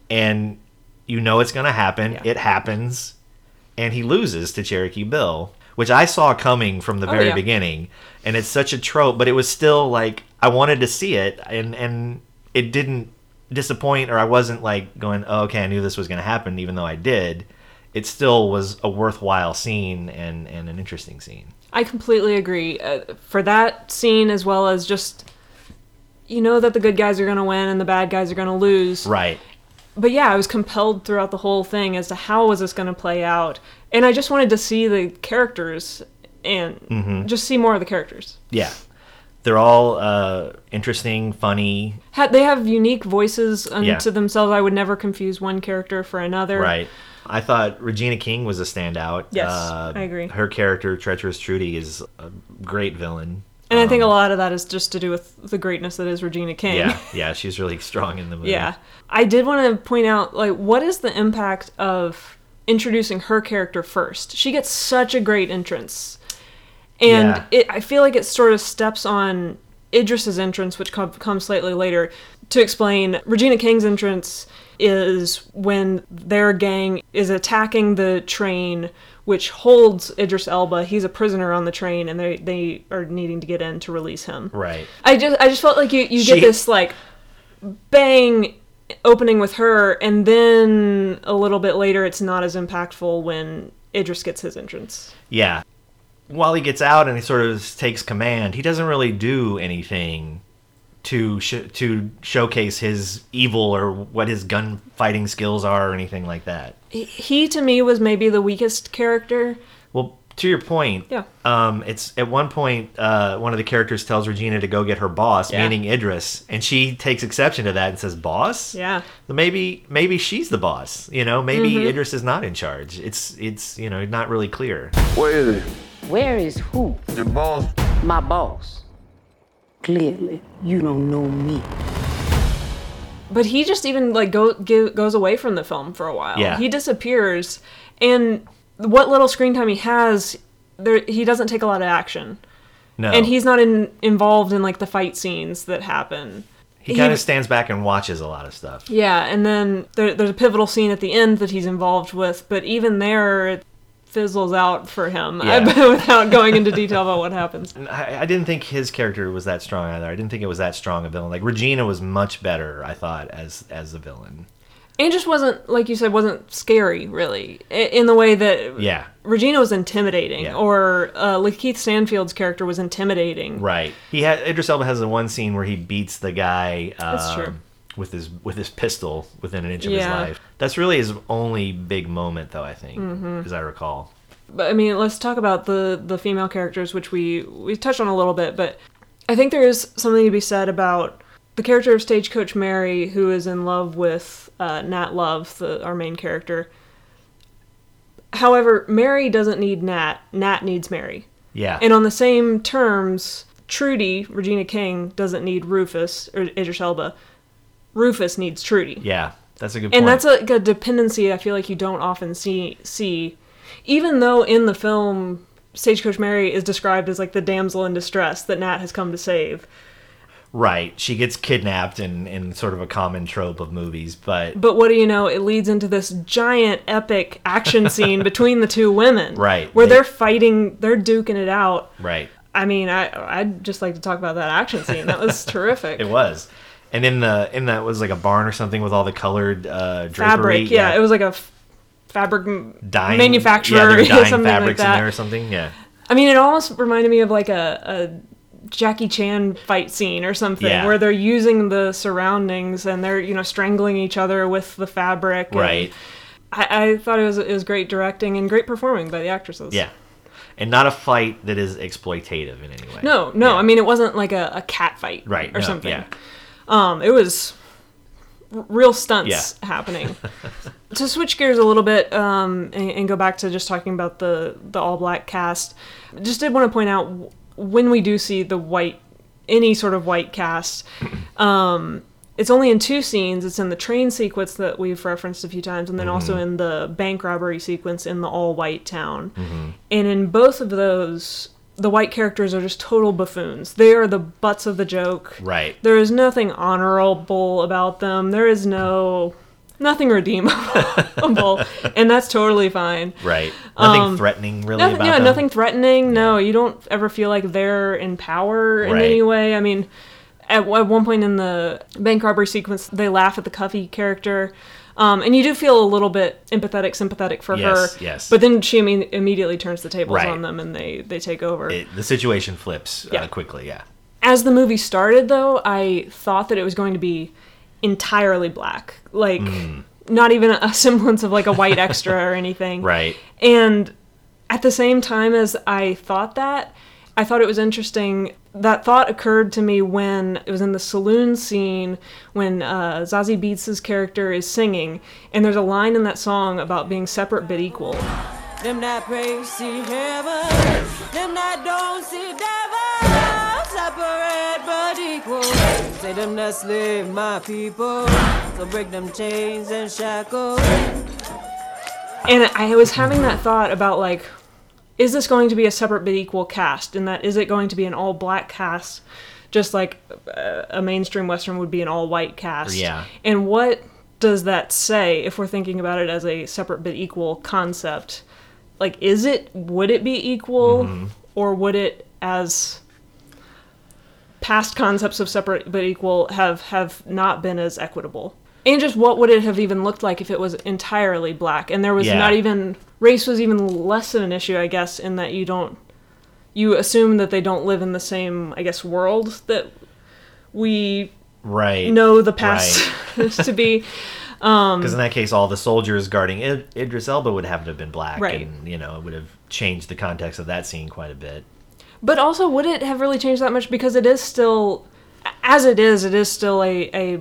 and you know it's gonna happen. It happens, and he loses to Cherokee Bill. Which I saw coming from the Oh, very yeah. beginning, and it's such a trope, but it was still like I wanted to see it, and and it didn't disappoint, or I wasn't like going, oh, okay, I knew this was going to happen, even though I did. It still was a worthwhile scene and and an interesting scene. I completely agree. Uh, for that scene, as well as just, you know, that the good guys are going to win and the bad guys are going to lose. Right. But yeah, I was compelled throughout the whole thing as to how was this going to play out, and I just wanted to see the characters and Mhm. just see more of the characters. Yeah, they're all uh, interesting, funny. Ha- they have unique voices unto Yeah. themselves. I would never confuse one character for another. Right. I thought Regina King was a standout. Yes, Uh, I agree. Her character, Treacherous Trudy, is a great villain. And I um, think a lot of that is just to do with the greatness that is Regina King. Yeah, yeah, she's really strong in the movie. Yeah. I did want to point out like what is the impact of introducing her character first? She gets such a great entrance. And Yeah. it I feel like it sort of steps on Idris's entrance which com- comes slightly later to explain Regina King's entrance is when their gang is attacking the train which holds Idris Elba. He's a prisoner on the train and they they are needing to get in to release him. Right. I just I just felt like you you She- get this like bang opening with her and then a little bit later it's not as impactful when Idris gets his entrance. Yeah. While he gets out and he sort of takes command, he doesn't really do anything to sh- to showcase his evil or what his gunfighting skills are or anything like that. He- He to me was maybe the weakest character. Well, to your point, Yeah. um, it's at one point uh, one of the characters tells Regina to go get her boss, Yeah. meaning Idris, and she takes exception to that and says, "Boss." Yeah. Maybe maybe she's the boss. You know, maybe Mhm. Idris is not in charge. It's it's you know not really clear. Where is it? Where is who? Your boss. My boss. Clearly, you don't know me. But he just even like go, go goes away from the film for a while. Yeah. He disappears and what little screen time he has there he doesn't take a lot of action. No. And he's not in, involved in like the fight scenes that happen. He kind of stands back and watches a lot of stuff. Yeah, and then there, there's a pivotal scene at the end that he's involved with, but even there, it fizzles out for him Yeah. without going into detail about what happens. I, I didn't think his character was that strong either. I didn't think it was that strong a villain. Like Regina was much better, I thought, as as the villain. And just wasn't, like you said, wasn't scary, really, in the way that Yeah. Regina was intimidating, Yeah. or uh, Lakeith Stanfield's character was intimidating. Right. He had Idris Elba has the one scene where he beats the guy. Um, That's true. With his with his pistol within an inch of Yeah. his life. That's really his only big moment, though. I think, Mhm. as I recall. But I mean, let's talk about the the female characters, which we we touched on a little bit. But I think there is something to be said about the character of Stagecoach Mary, who is in love with uh, Nat Love, the our main character. However, Mary doesn't need Nat. Nat needs Mary. Yeah. And on the same terms, Trudy, Regina King, doesn't need Rufus or Idris Elba. Rufus needs Trudy. Yeah, that's a good And point. that's like a dependency I feel like you don't often see see even though in the film Stagecoach Mary is described as like the damsel in distress that Nat has come to save. Right. She gets kidnapped in, in sort of a common trope of movies, but But what do you know? It leads into this giant epic action scene between the two women. Right. Where They- they're fighting, they're duking it out. right. I mean, I I'd just like to talk about that action scene. That was terrific. It was. And in the in that was like a barn or something with all the colored uh drapery. Fabric, yeah, it was like a f- fabric dyeing manufacturer, Yeah, they were dyeing something like fabrics that. in there or something. Yeah. I mean, it almost reminded me of like a, a Jackie Chan fight scene or something Yeah. where they're using the surroundings and they're you know strangling each other with the fabric. Right. I, I thought it was it was great directing and great performing by the actresses. Yeah. And not a fight that is exploitative in any way. No, no. I mean, it wasn't like a, a cat fight Right, or no, something. yeah. Um, it was real stunts Yeah. happening. to switch gears a little bit um, and, and go back to just talking about the the all black cast, just did want to point out when we do see the white any sort of white cast. Um, it's only in two scenes. It's in the train sequence that we've referenced a few times, and then also Mhm. in the bank robbery sequence in the all white town. Mhm. And in both of those, the white characters are just total buffoons. They are the butts of the joke. Right. There is nothing honorable about them. There is no nothing redeemable, and that's totally fine. Right. Nothing Um, threatening really nothing, about yeah, them. nothing threatening. No, you don't ever feel like they're in power in Right. any way. I mean, at, at one point in the bank robbery sequence, they laugh at the Cuffee character. Um, and you do feel a little bit empathetic, sympathetic for Yes, her. yes. But then she imme- immediately turns the tables Right. on them and they, they take over. It, the situation flips Yeah. uh, quickly, yeah. As the movie started, though, I thought that it was going to be entirely black. Like, Mm. not even a semblance of like a white extra or anything. Right. And at the same time as I thought that, I thought it was interesting. That thought occurred to me when it was in the saloon scene when uh, Zazie Beetz' character is singing, and there's a line in that song about being separate but equal. Them that pray see heaven, them that don't see devil, separate but equal. Say them that slave my people, so break them chains and shackles. And I was having that thought about like, is this going to be a separate but equal cast? And that is it going to be an all black cast, just like uh, a mainstream western would be an all white cast? Yeah. And what does that say if we're thinking about it as a separate but equal concept? Like, is it would it be equal, Mm-hmm. or would it as past concepts of separate but equal have have not been as equitable? And just what would it have even looked like if it was entirely black and there was Yeah. not even race was even less of an issue, I guess, in that you don't you assume that they don't live in the same, I guess, world that we Right. know the past to be. Um, Because in that case, all the soldiers guarding Id- Idris Elba would have to have been black, Right. and you know it would have changed the context of that scene quite a bit. But also, would it have really changed that much? Because it is still, as it is, it is still a, a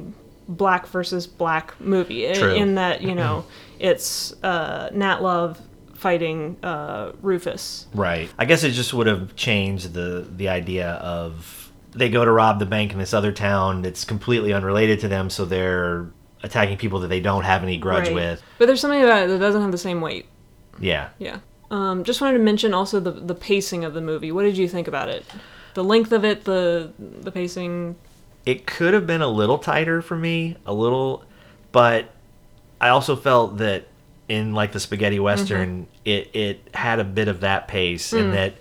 black versus black movie. in- In that, you know, it's uh, Nat Love fighting uh, Rufus. Right. I guess it just would have changed the the idea of they go to rob the bank in this other town that's completely unrelated to them, so they're attacking people that they don't have any grudge Right. with. But there's something about it that doesn't have the same weight. Yeah. Yeah. Um, just wanted to mention also the the pacing of the movie. What did you think about it? The length of it, the the pacing. It could have been a little tighter for me, a little, but I also felt that in like the spaghetti western, it it had a bit of that pace, Mm. and that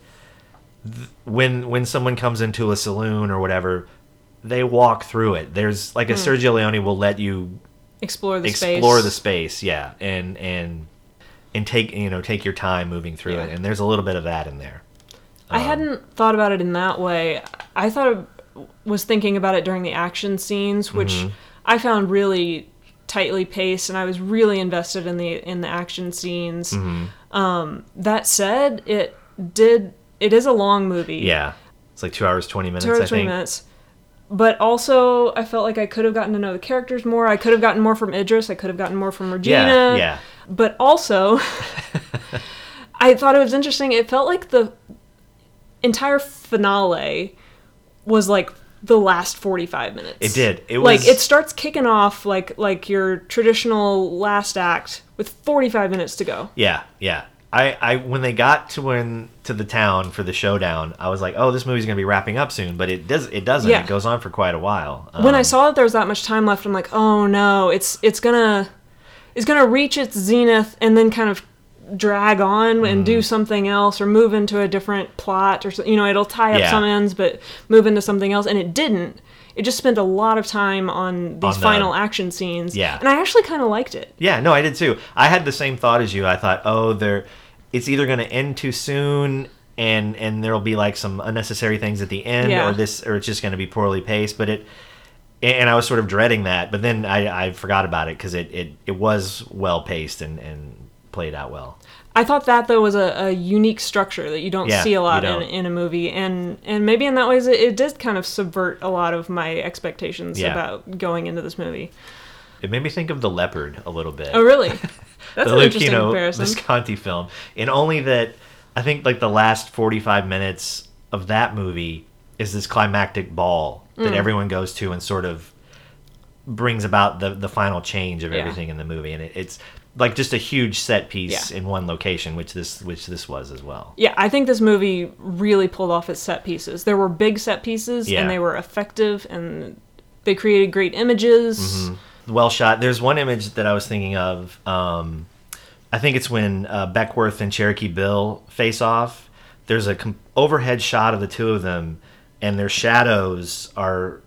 th- when when someone comes into a saloon or whatever, they walk through it. There's like a Mm. Sergio Leone will let you Explore the space. explore the space, yeah, and and and take you know take your time moving through Yeah. it, and there's a little bit of that in there. I hadn't thought about it in that way. I thought of, was thinking about it during the action scenes, which Mhm. I found really tightly paced, and I was really invested in the in the action scenes. Mhm. Um, that said, it did it is a long movie. Yeah, it's like two hours twenty minutes. two hours I twenty think. minutes. But also, I felt like I could have gotten to know the characters more. I could have gotten more from Idris. I could have gotten more from Regina. yeah. But also, I thought it was interesting. It felt like the entire finale was like the last 45 minutes. It did. It was like it starts kicking off like like your traditional last act with 45 minutes to go. Yeah, yeah. I, I when they got to when to the town for the showdown, I was like, oh, this movie's gonna be wrapping up soon, but it does it doesn't. Yeah. It goes on for quite a while. when I Um, saw that there was that much time left, I'm like, oh no, it's it's gonna it's gonna reach its zenith and then kind of drag on and Mm. do something else or move into a different plot or you know it'll tie up Yeah. some ends but move into something else and it didn't. It just spent a lot of time on these On the- final action scenes. Yeah. and I actually kind of liked it. Yeah, no, I did too. I had the same thought as you. I thought, oh, they're it's either going to end too soon and and there'll be like some unnecessary things at the end Yeah. or this or it's just going to be poorly paced, but it and I was sort of dreading that, but then I, I forgot about it because it, it, it was well paced and, and played out well. I thought that though was a, a unique structure that you don't Yeah, see a lot in, in a movie, and and maybe in that way it, it did kind of subvert a lot of my expectations Yeah. about going into this movie. It made me think of The Leopard a little bit. Oh, really? That's the an interesting Luchino comparison. Visconti film, and only that I think like the last forty five minutes of that movie is this climactic ball that Mm. everyone goes to and sort of brings about the the final change of Yeah. everything in the movie, and it, it's like just a huge set piece Yeah. in one location, which this which this was as well. Yeah, I think this movie really pulled off its set pieces. There were big set pieces, Yeah. and they were effective, and they created great images. Mhm. Well shot. There's one image that I was thinking of. Um, I think it's when uh, Beckwourth and Cherokee Bill face off. There's a com- overhead shot of the two of them, and their shadows are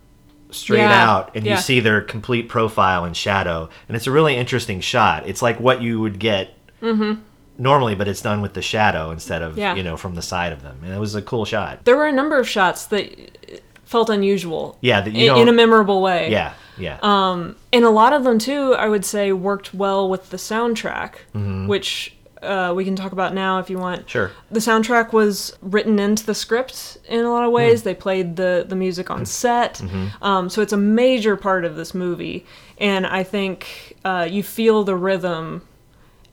straight Yeah, out, and yeah. you see their complete profile in shadow. And it's a really interesting shot. It's like what you would get Mm-hmm. normally, but it's done with the shadow instead of Yeah. you know from the side of them. And it was a cool shot. There were a number of shots that felt unusual. Yeah, that you in, in a memorable way. Yeah, yeah. Um, and a lot of them too, I would say, worked well with the soundtrack, Mhm. which uh, we can talk about now if you want. Sure. The soundtrack was written into the script in a lot of ways. Mm. They played the the music on set, Mhm. um, so it's a major part of this movie. And I think uh, you feel the rhythm,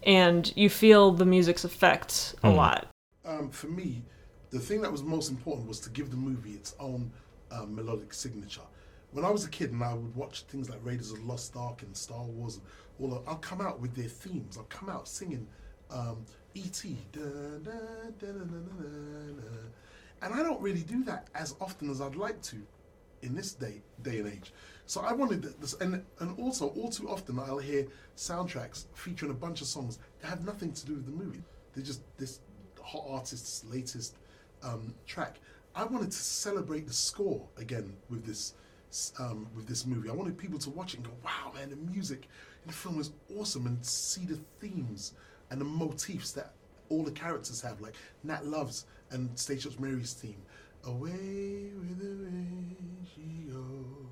and you feel the music's effect a Mm. lot. Um, for me, the thing that was most important was to give the movie its own um, melodic signature. When I was a kid and I would watch things like Raiders of the Lost Ark and Star Wars and all that, I'll come out with their themes. I'll come out singing um, E.T. And I don't really do that as often as I'd like to in this day day and age. So I wanted this, and and also all too often I'll hear soundtracks featuring a bunch of songs that have nothing to do with the movie. They're just this hot artist's latest um, track. I wanted to celebrate the score again with this um, with this movie. I wanted people to watch it and go, "Wow, man, the music in the film is awesome," and see the themes and the motifs that all the characters have, like Nat Love's and Stagecoach Mary's theme. Away with the wind she goes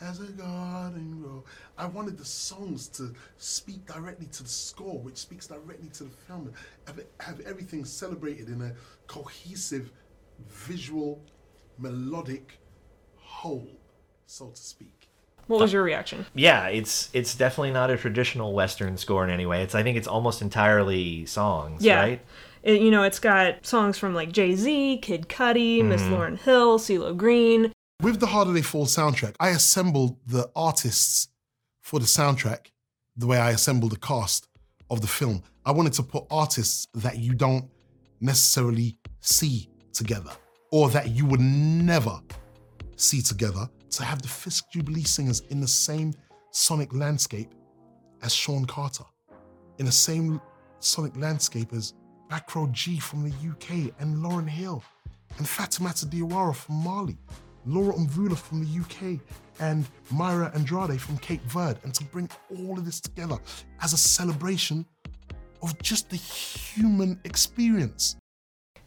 as a garden grows. I wanted the songs to speak directly to the score, which speaks directly to the film, have, have everything celebrated in a cohesive, visual, melodic whole, so to speak. What was your reaction? Yeah, it's it's definitely not a traditional Western score in any way. It's I think it's almost entirely songs, Yeah. right? It, you know, it's got songs from like Jay Z, Kid Cudi, Miss Mhm. Lauryn Hill, CeeLo Green. With the Harder They Fall soundtrack, I assembled the artists for the soundtrack the way I assembled the cast of the film. I wanted to put artists that you don't necessarily see together or that you would never see together to have the Fisk Jubilee singers in the same sonic landscape as Shawn Carter, in the same sonic landscape as BackRoad Gee from the UK and Lauryn Hill and Fatoumata Diawara from Mali, Laura Mvula from the UK, and Mayra Andrade from Cape Verde, and to bring all of this together as a celebration of just the human experience.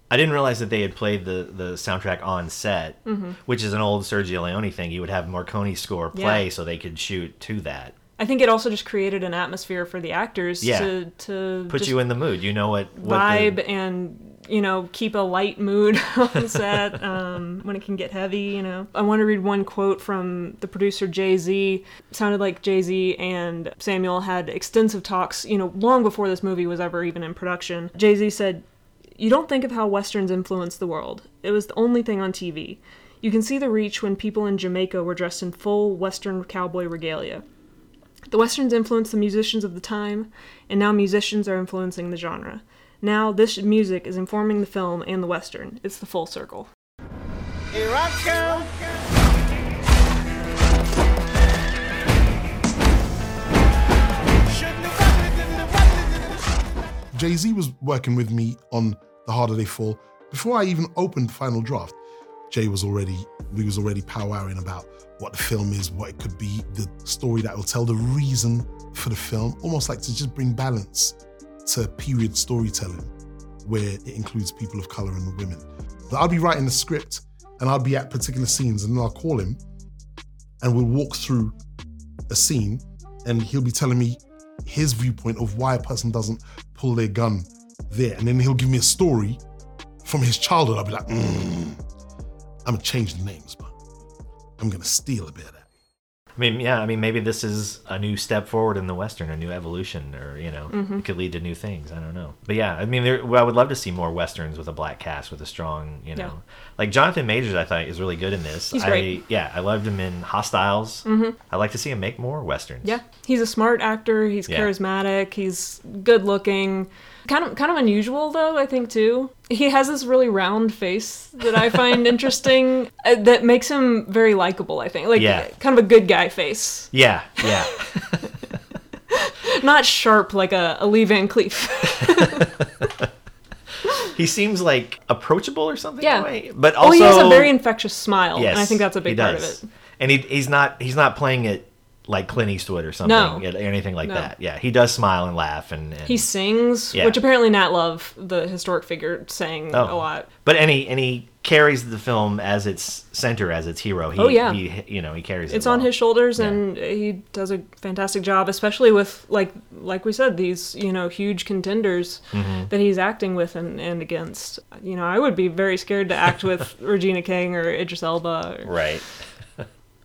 I didn't realize that they had played the the soundtrack on set, Mhm. which is an old Sergio Leone thing. You would have Morricone score play Yeah. so they could shoot to that. I think it also just created an atmosphere for the actors Yeah. to to Put you in the mood. You know what, what vibe the, and you know keep a light mood on set um, when it can get heavy. You know, I want to read one quote from the producer Jay Z. Sounded like Jay Z and Samuel had extensive talks. You know, long before this movie was ever even in production. Jay Z said. You don't think of how westerns influenced the world. It was the only thing on TV. You can see the reach when people in Jamaica were dressed in full western cowboy regalia. The westerns influenced the musicians of the time, and now musicians are influencing the genre. Now, this music is informing the film and the Western. It's the full circle. Here I come. Jay Z was working with me on The Harder They Fall before I even opened Final Draft. Jay was already, we was already powwowing about what the film is, what it could be, the story that will tell, the reason for the film, almost like to just bring balance to period storytelling where it includes people of color and women. But I'll be writing the script and I'll be at particular scenes and then I'll call him and we'll walk through a scene and he'll be telling me his viewpoint of why a person doesn't pull their gun there. And then he'll give me a story from his childhood. I'll be like, mm, I'm gonna change the names, but I'm gonna steal a bit of that. I mean, yeah, I mean, maybe this is a new step forward in the Western, a new evolution, or, you know, Mhm. it could lead to new things. I don't know. But yeah, I mean, there, well, I would love to see more Westerns with a black cast, with a strong, you know. Yeah. Like Jonathan Majors, I thought is really good in this. He's I, great. Yeah, I loved him in Hostiles. Mhm. I'd like to see him make more Westerns. Yeah, he's a smart actor. He's Yeah. charismatic. He's good looking. Kind of, kind of unusual though. I think too. He has this really round face that I find interesting. uh, That makes him very likable. I think, like, Yeah. kind of a good guy face, Yeah, yeah. not sharp like a, a Lee Van Cleef. he seems like approachable or something. Yeah. in a way, but oh, also he has a very infectious smile, Yes, and I think that's a big part of it. And he, he's not he's not playing it like Clint Eastwood or something, No. or anything like No. that. Yeah, he does smile and laugh, and, and He sings, Yeah. which apparently Nat Love, the historic figure, sang Oh. a lot. But and he carries the film as its center, as its hero. He, Oh, yeah. he, you know he carries. it's it on his shoulders and he does a fantastic job especially with like like we said these you know huge contenders Mhm. that he's acting with and, and against you know i would be very scared to act with regina king or idris elba or- Right.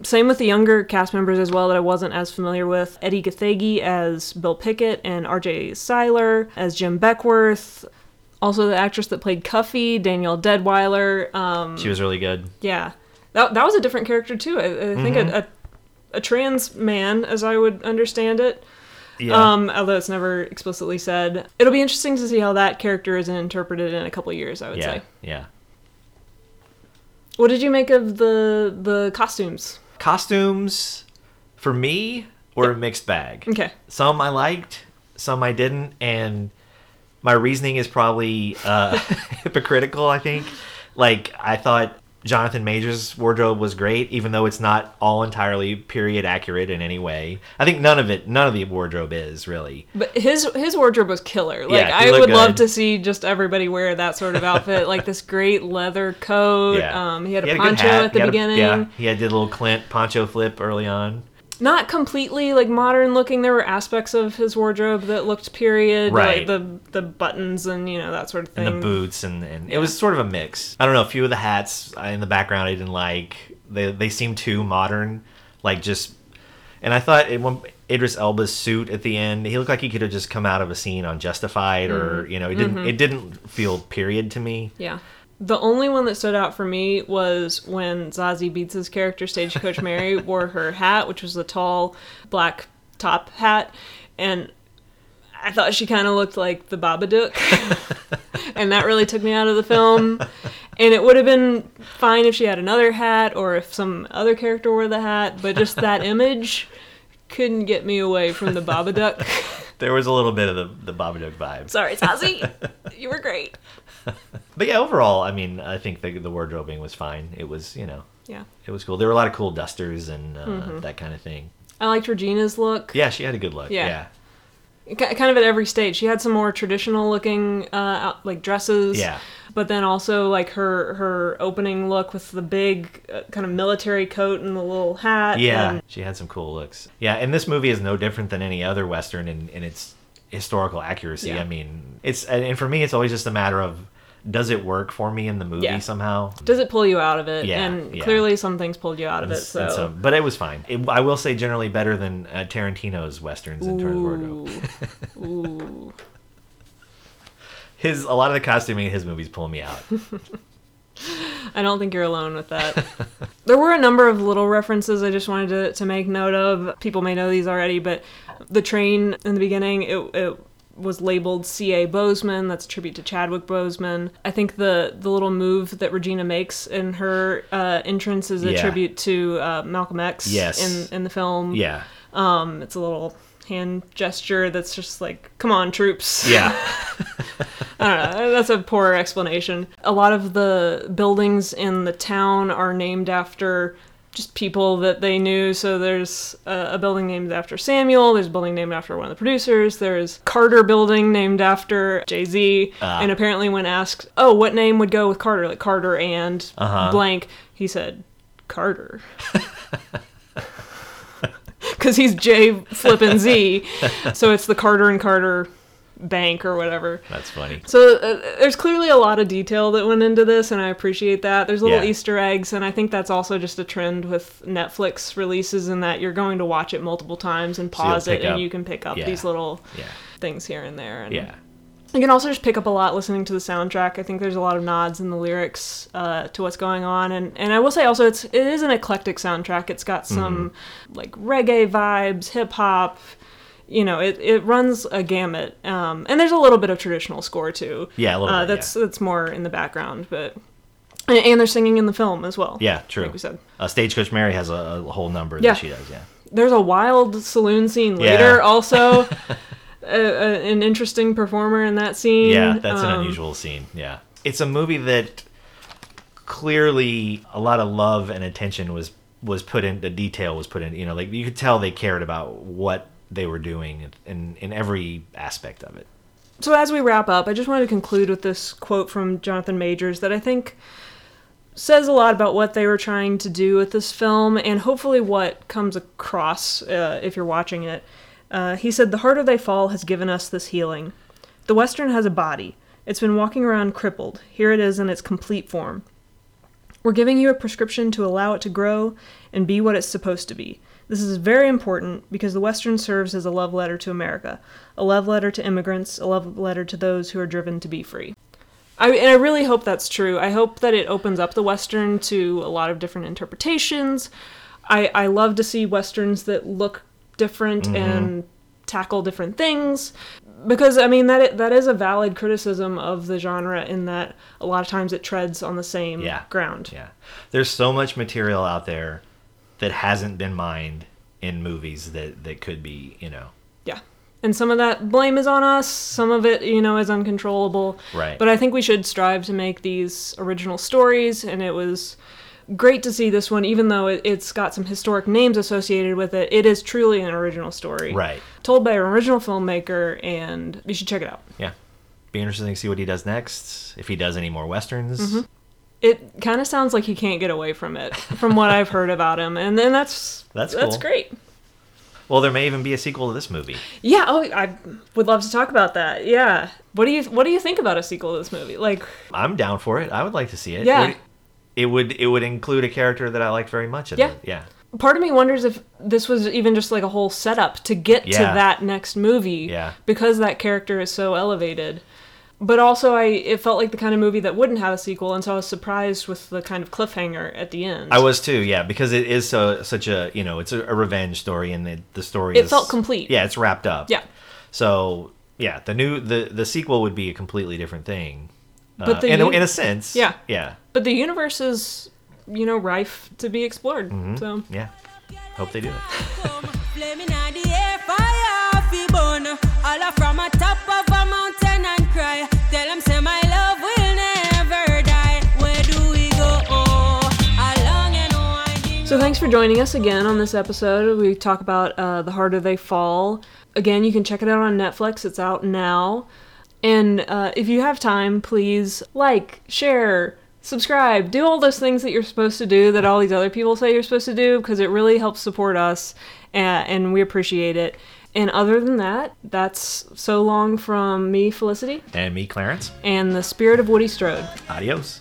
Same with the younger cast members as well that i wasn't as familiar with edi gathegi as bill pickett and rj cyler as jim beckwourth also the actress that played cuffee danielle deadwyler um, She was really good. yeah, that that was a different character too. I, I think Mhm. a, a a trans man, as I would understand it. Yeah. Um, although it's never explicitly said, it'll be interesting to see how that character is interpreted in a couple of years. I would Yeah, say. yeah. What did you make of the the costumes? Costumes for me were a mixed bag. Okay. Some I liked, some I didn't, and my reasoning is probably uh, hypocritical. I think. Like I thought Jonathan Majors' wardrobe was great, even though it's not all entirely period accurate in any way. I think none of it, none of the wardrobe is really. But his his wardrobe was killer. Like Yeah, I would love to see just everybody wear that sort of outfit, like this great leather coat. Yeah. Um, he had a good poncho hat. at the He had a- beginning. yeah, he had did a little Clint poncho flip early on. Not completely like modern looking. There were aspects of his wardrobe that looked period, Right. like the the buttons and you know that sort of thing. and the boots and, and it was sort of a mix i don't know a few of the hats in the background i didn't like they, they seemed too modern like just and i thought it, when idris elba's suit at the end he looked like he could have just come out of a scene on justified or Mhm. you know it didn't Mhm. it didn't feel period to me Yeah. The only one that stood out for me was when Zazie Beetz' character, Stagecoach Mary, wore her hat, which was the tall black top hat, and I thought she kind of looked like the Babadook, and that really took me out of the film. And it would have been fine if she had another hat or if some other character wore the hat, but just that image couldn't get me away from the Babadook. there was a little bit of the, the babadook vibe Sorry, Zazie, you were great. but yeah overall i mean i think the, the wardrobing was fine it was you know Yeah. it was cool there were a lot of cool dusters and uh, Mhm. that kind of thing I liked Regina's look. yeah she had a good look Yeah. yeah. Kind of at every stage. She had some more traditional looking uh, like dresses. Yeah. But then also like her her opening look with the big uh, kind of military coat and the little hat. Yeah, and- she had some cool looks. Yeah, and this movie is no different than any other western in, in its historical accuracy. Yeah. I mean, it's and for me, it's always just a matter of does it work for me in the movie Yeah. somehow. Does it pull you out of it? Yeah, and yeah. clearly some things pulled you out of it. So, so- but it was fine. It, I will say, generally better than uh, Tarantino's westerns in terms of wardrobe. Ooh. Ooh. His a lot of the costuming in his movies pull me out. I don't think you're alone with that. there were a number of little references I just wanted to, to make note of. People may know these already, but the train in the beginning, it, it was labeled C.A. Boseman. That's a tribute to Chadwick Boseman. I think the the little move that Regina makes in her uh, entrance is a Yeah. tribute to uh, Malcolm X Yes. in in the film. Yeah. Um, it's a little hand gesture that's just like, "Come on, troops." Yeah. I don't know. That's a poor explanation. A lot of the buildings in the town are named after just people that they knew. So there's a, a building named after Samuel. There's a building named after one of the producers. There's Carter Building named after Jay Z. Ah. and apparently, when asked, "Oh, what name would go with Carter?" Like Carter and Uh-huh. blank, he said Carter. Because he's J flippin' Z, so it's the Carter and Carter Bank or whatever. That's funny. So uh, there's clearly a lot of detail that went into this, and I appreciate that. There's little Yeah. Easter eggs, and I think that's also just a trend with Netflix releases, in that you're going to watch it multiple times and So pause it, pick and up- you can pick up yeah. these little Yeah. things here and there. And Yeah. You can also just pick up a lot listening to the soundtrack. I think there's a lot of nods in the lyrics uh, to what's going on, and and I will say also it's it is an eclectic soundtrack. It's got some Mm-hmm. like reggae vibes, hip hop. You know, it, it runs a gamut, um, and there's a little bit of traditional score too. Yeah, a little uh, bit, That's that's more in the background, but and, and they're singing in the film as well. Yeah, true. Like we said. Uh, Stagecoach Mary has a, a whole number Yeah. that she does. Yeah. There's a wild saloon scene Yeah. later, also. a, a, an interesting performer in that scene. Yeah, that's an Um, unusual scene. Yeah. It's a movie that clearly a lot of love and attention was was put in the detail was put in, you know, like you could tell they cared about what they were doing in in every aspect of it. So as we wrap up, I just wanted to conclude with this quote from Jonathan Majors that I think says a lot about what they were trying to do with this film and hopefully what comes across uh, if you're watching it. Uh, he said, The harder they fall has given us this healing. The Western has a body. It's been walking around crippled. Here it is in its complete form. We're giving you a prescription to allow it to grow and be what it's supposed to be. This is very important because the Western serves as a love letter to America, a love letter to immigrants, a love letter to those who are driven to be free. I, and I really hope that's true. I hope that it opens up the Western to a lot of different interpretations. I, I love to see Westerns that look different Mhm. and tackle different things because I mean that that is a valid criticism of the genre in that a lot of times it treads on the same Yeah. ground. Yeah. There's so much material out there that hasn't been mined in movies that that could be, you know. Yeah. And some of that blame is on us, some of it, you know, is uncontrollable. Right. But I think we should strive to make these original stories, and it was great to see this one, even though it, it's got some historic names associated with it. It is truly an original story. Right. Told by an original filmmaker, and you should check it out. Yeah. Be interesting to see what he does next. If he does any more westerns. Mhm. It kind of sounds like he can't get away from it, from what I've heard about him, and then that's That's that's cool. great. Well, there may even be a sequel to this movie. Yeah, oh, I would love to talk about that. Yeah, what do you what do you think about a sequel to this movie? Like, I'm down for it. I would like to see it. Yeah. It would, it would it would include a character that I liked very much. Yeah. it. Yeah. part of me wonders if this was even just like a whole setup to get to that next movie Yeah. because that character is so elevated but also i it felt like the kind of movie that wouldn't have a sequel and so i was surprised with the kind of cliffhanger at the end I was too, yeah, because it is so such a you know it's a, a revenge story and the, the story It is felt complete. Yeah, it's wrapped up. Yeah. So yeah, the new the the sequel would be a completely different thing. But Uh, the in, a, in a sense, Yeah. yeah, but the universe is you know rife to be explored Mhm. so yeah. Hope they do it. Thanks for joining us again on this episode. We talk about uh, The Harder They Fall. Again, you can check it out on Netflix. It's out now. And uh, if you have time, please like, share, subscribe, do all those things that you're supposed to do that all these other people say you're supposed to do because it really helps support us and, and we appreciate it. And other than that, that's so long from me, Felicity, And me, Clarence. and the spirit of Woody Strode. Adios.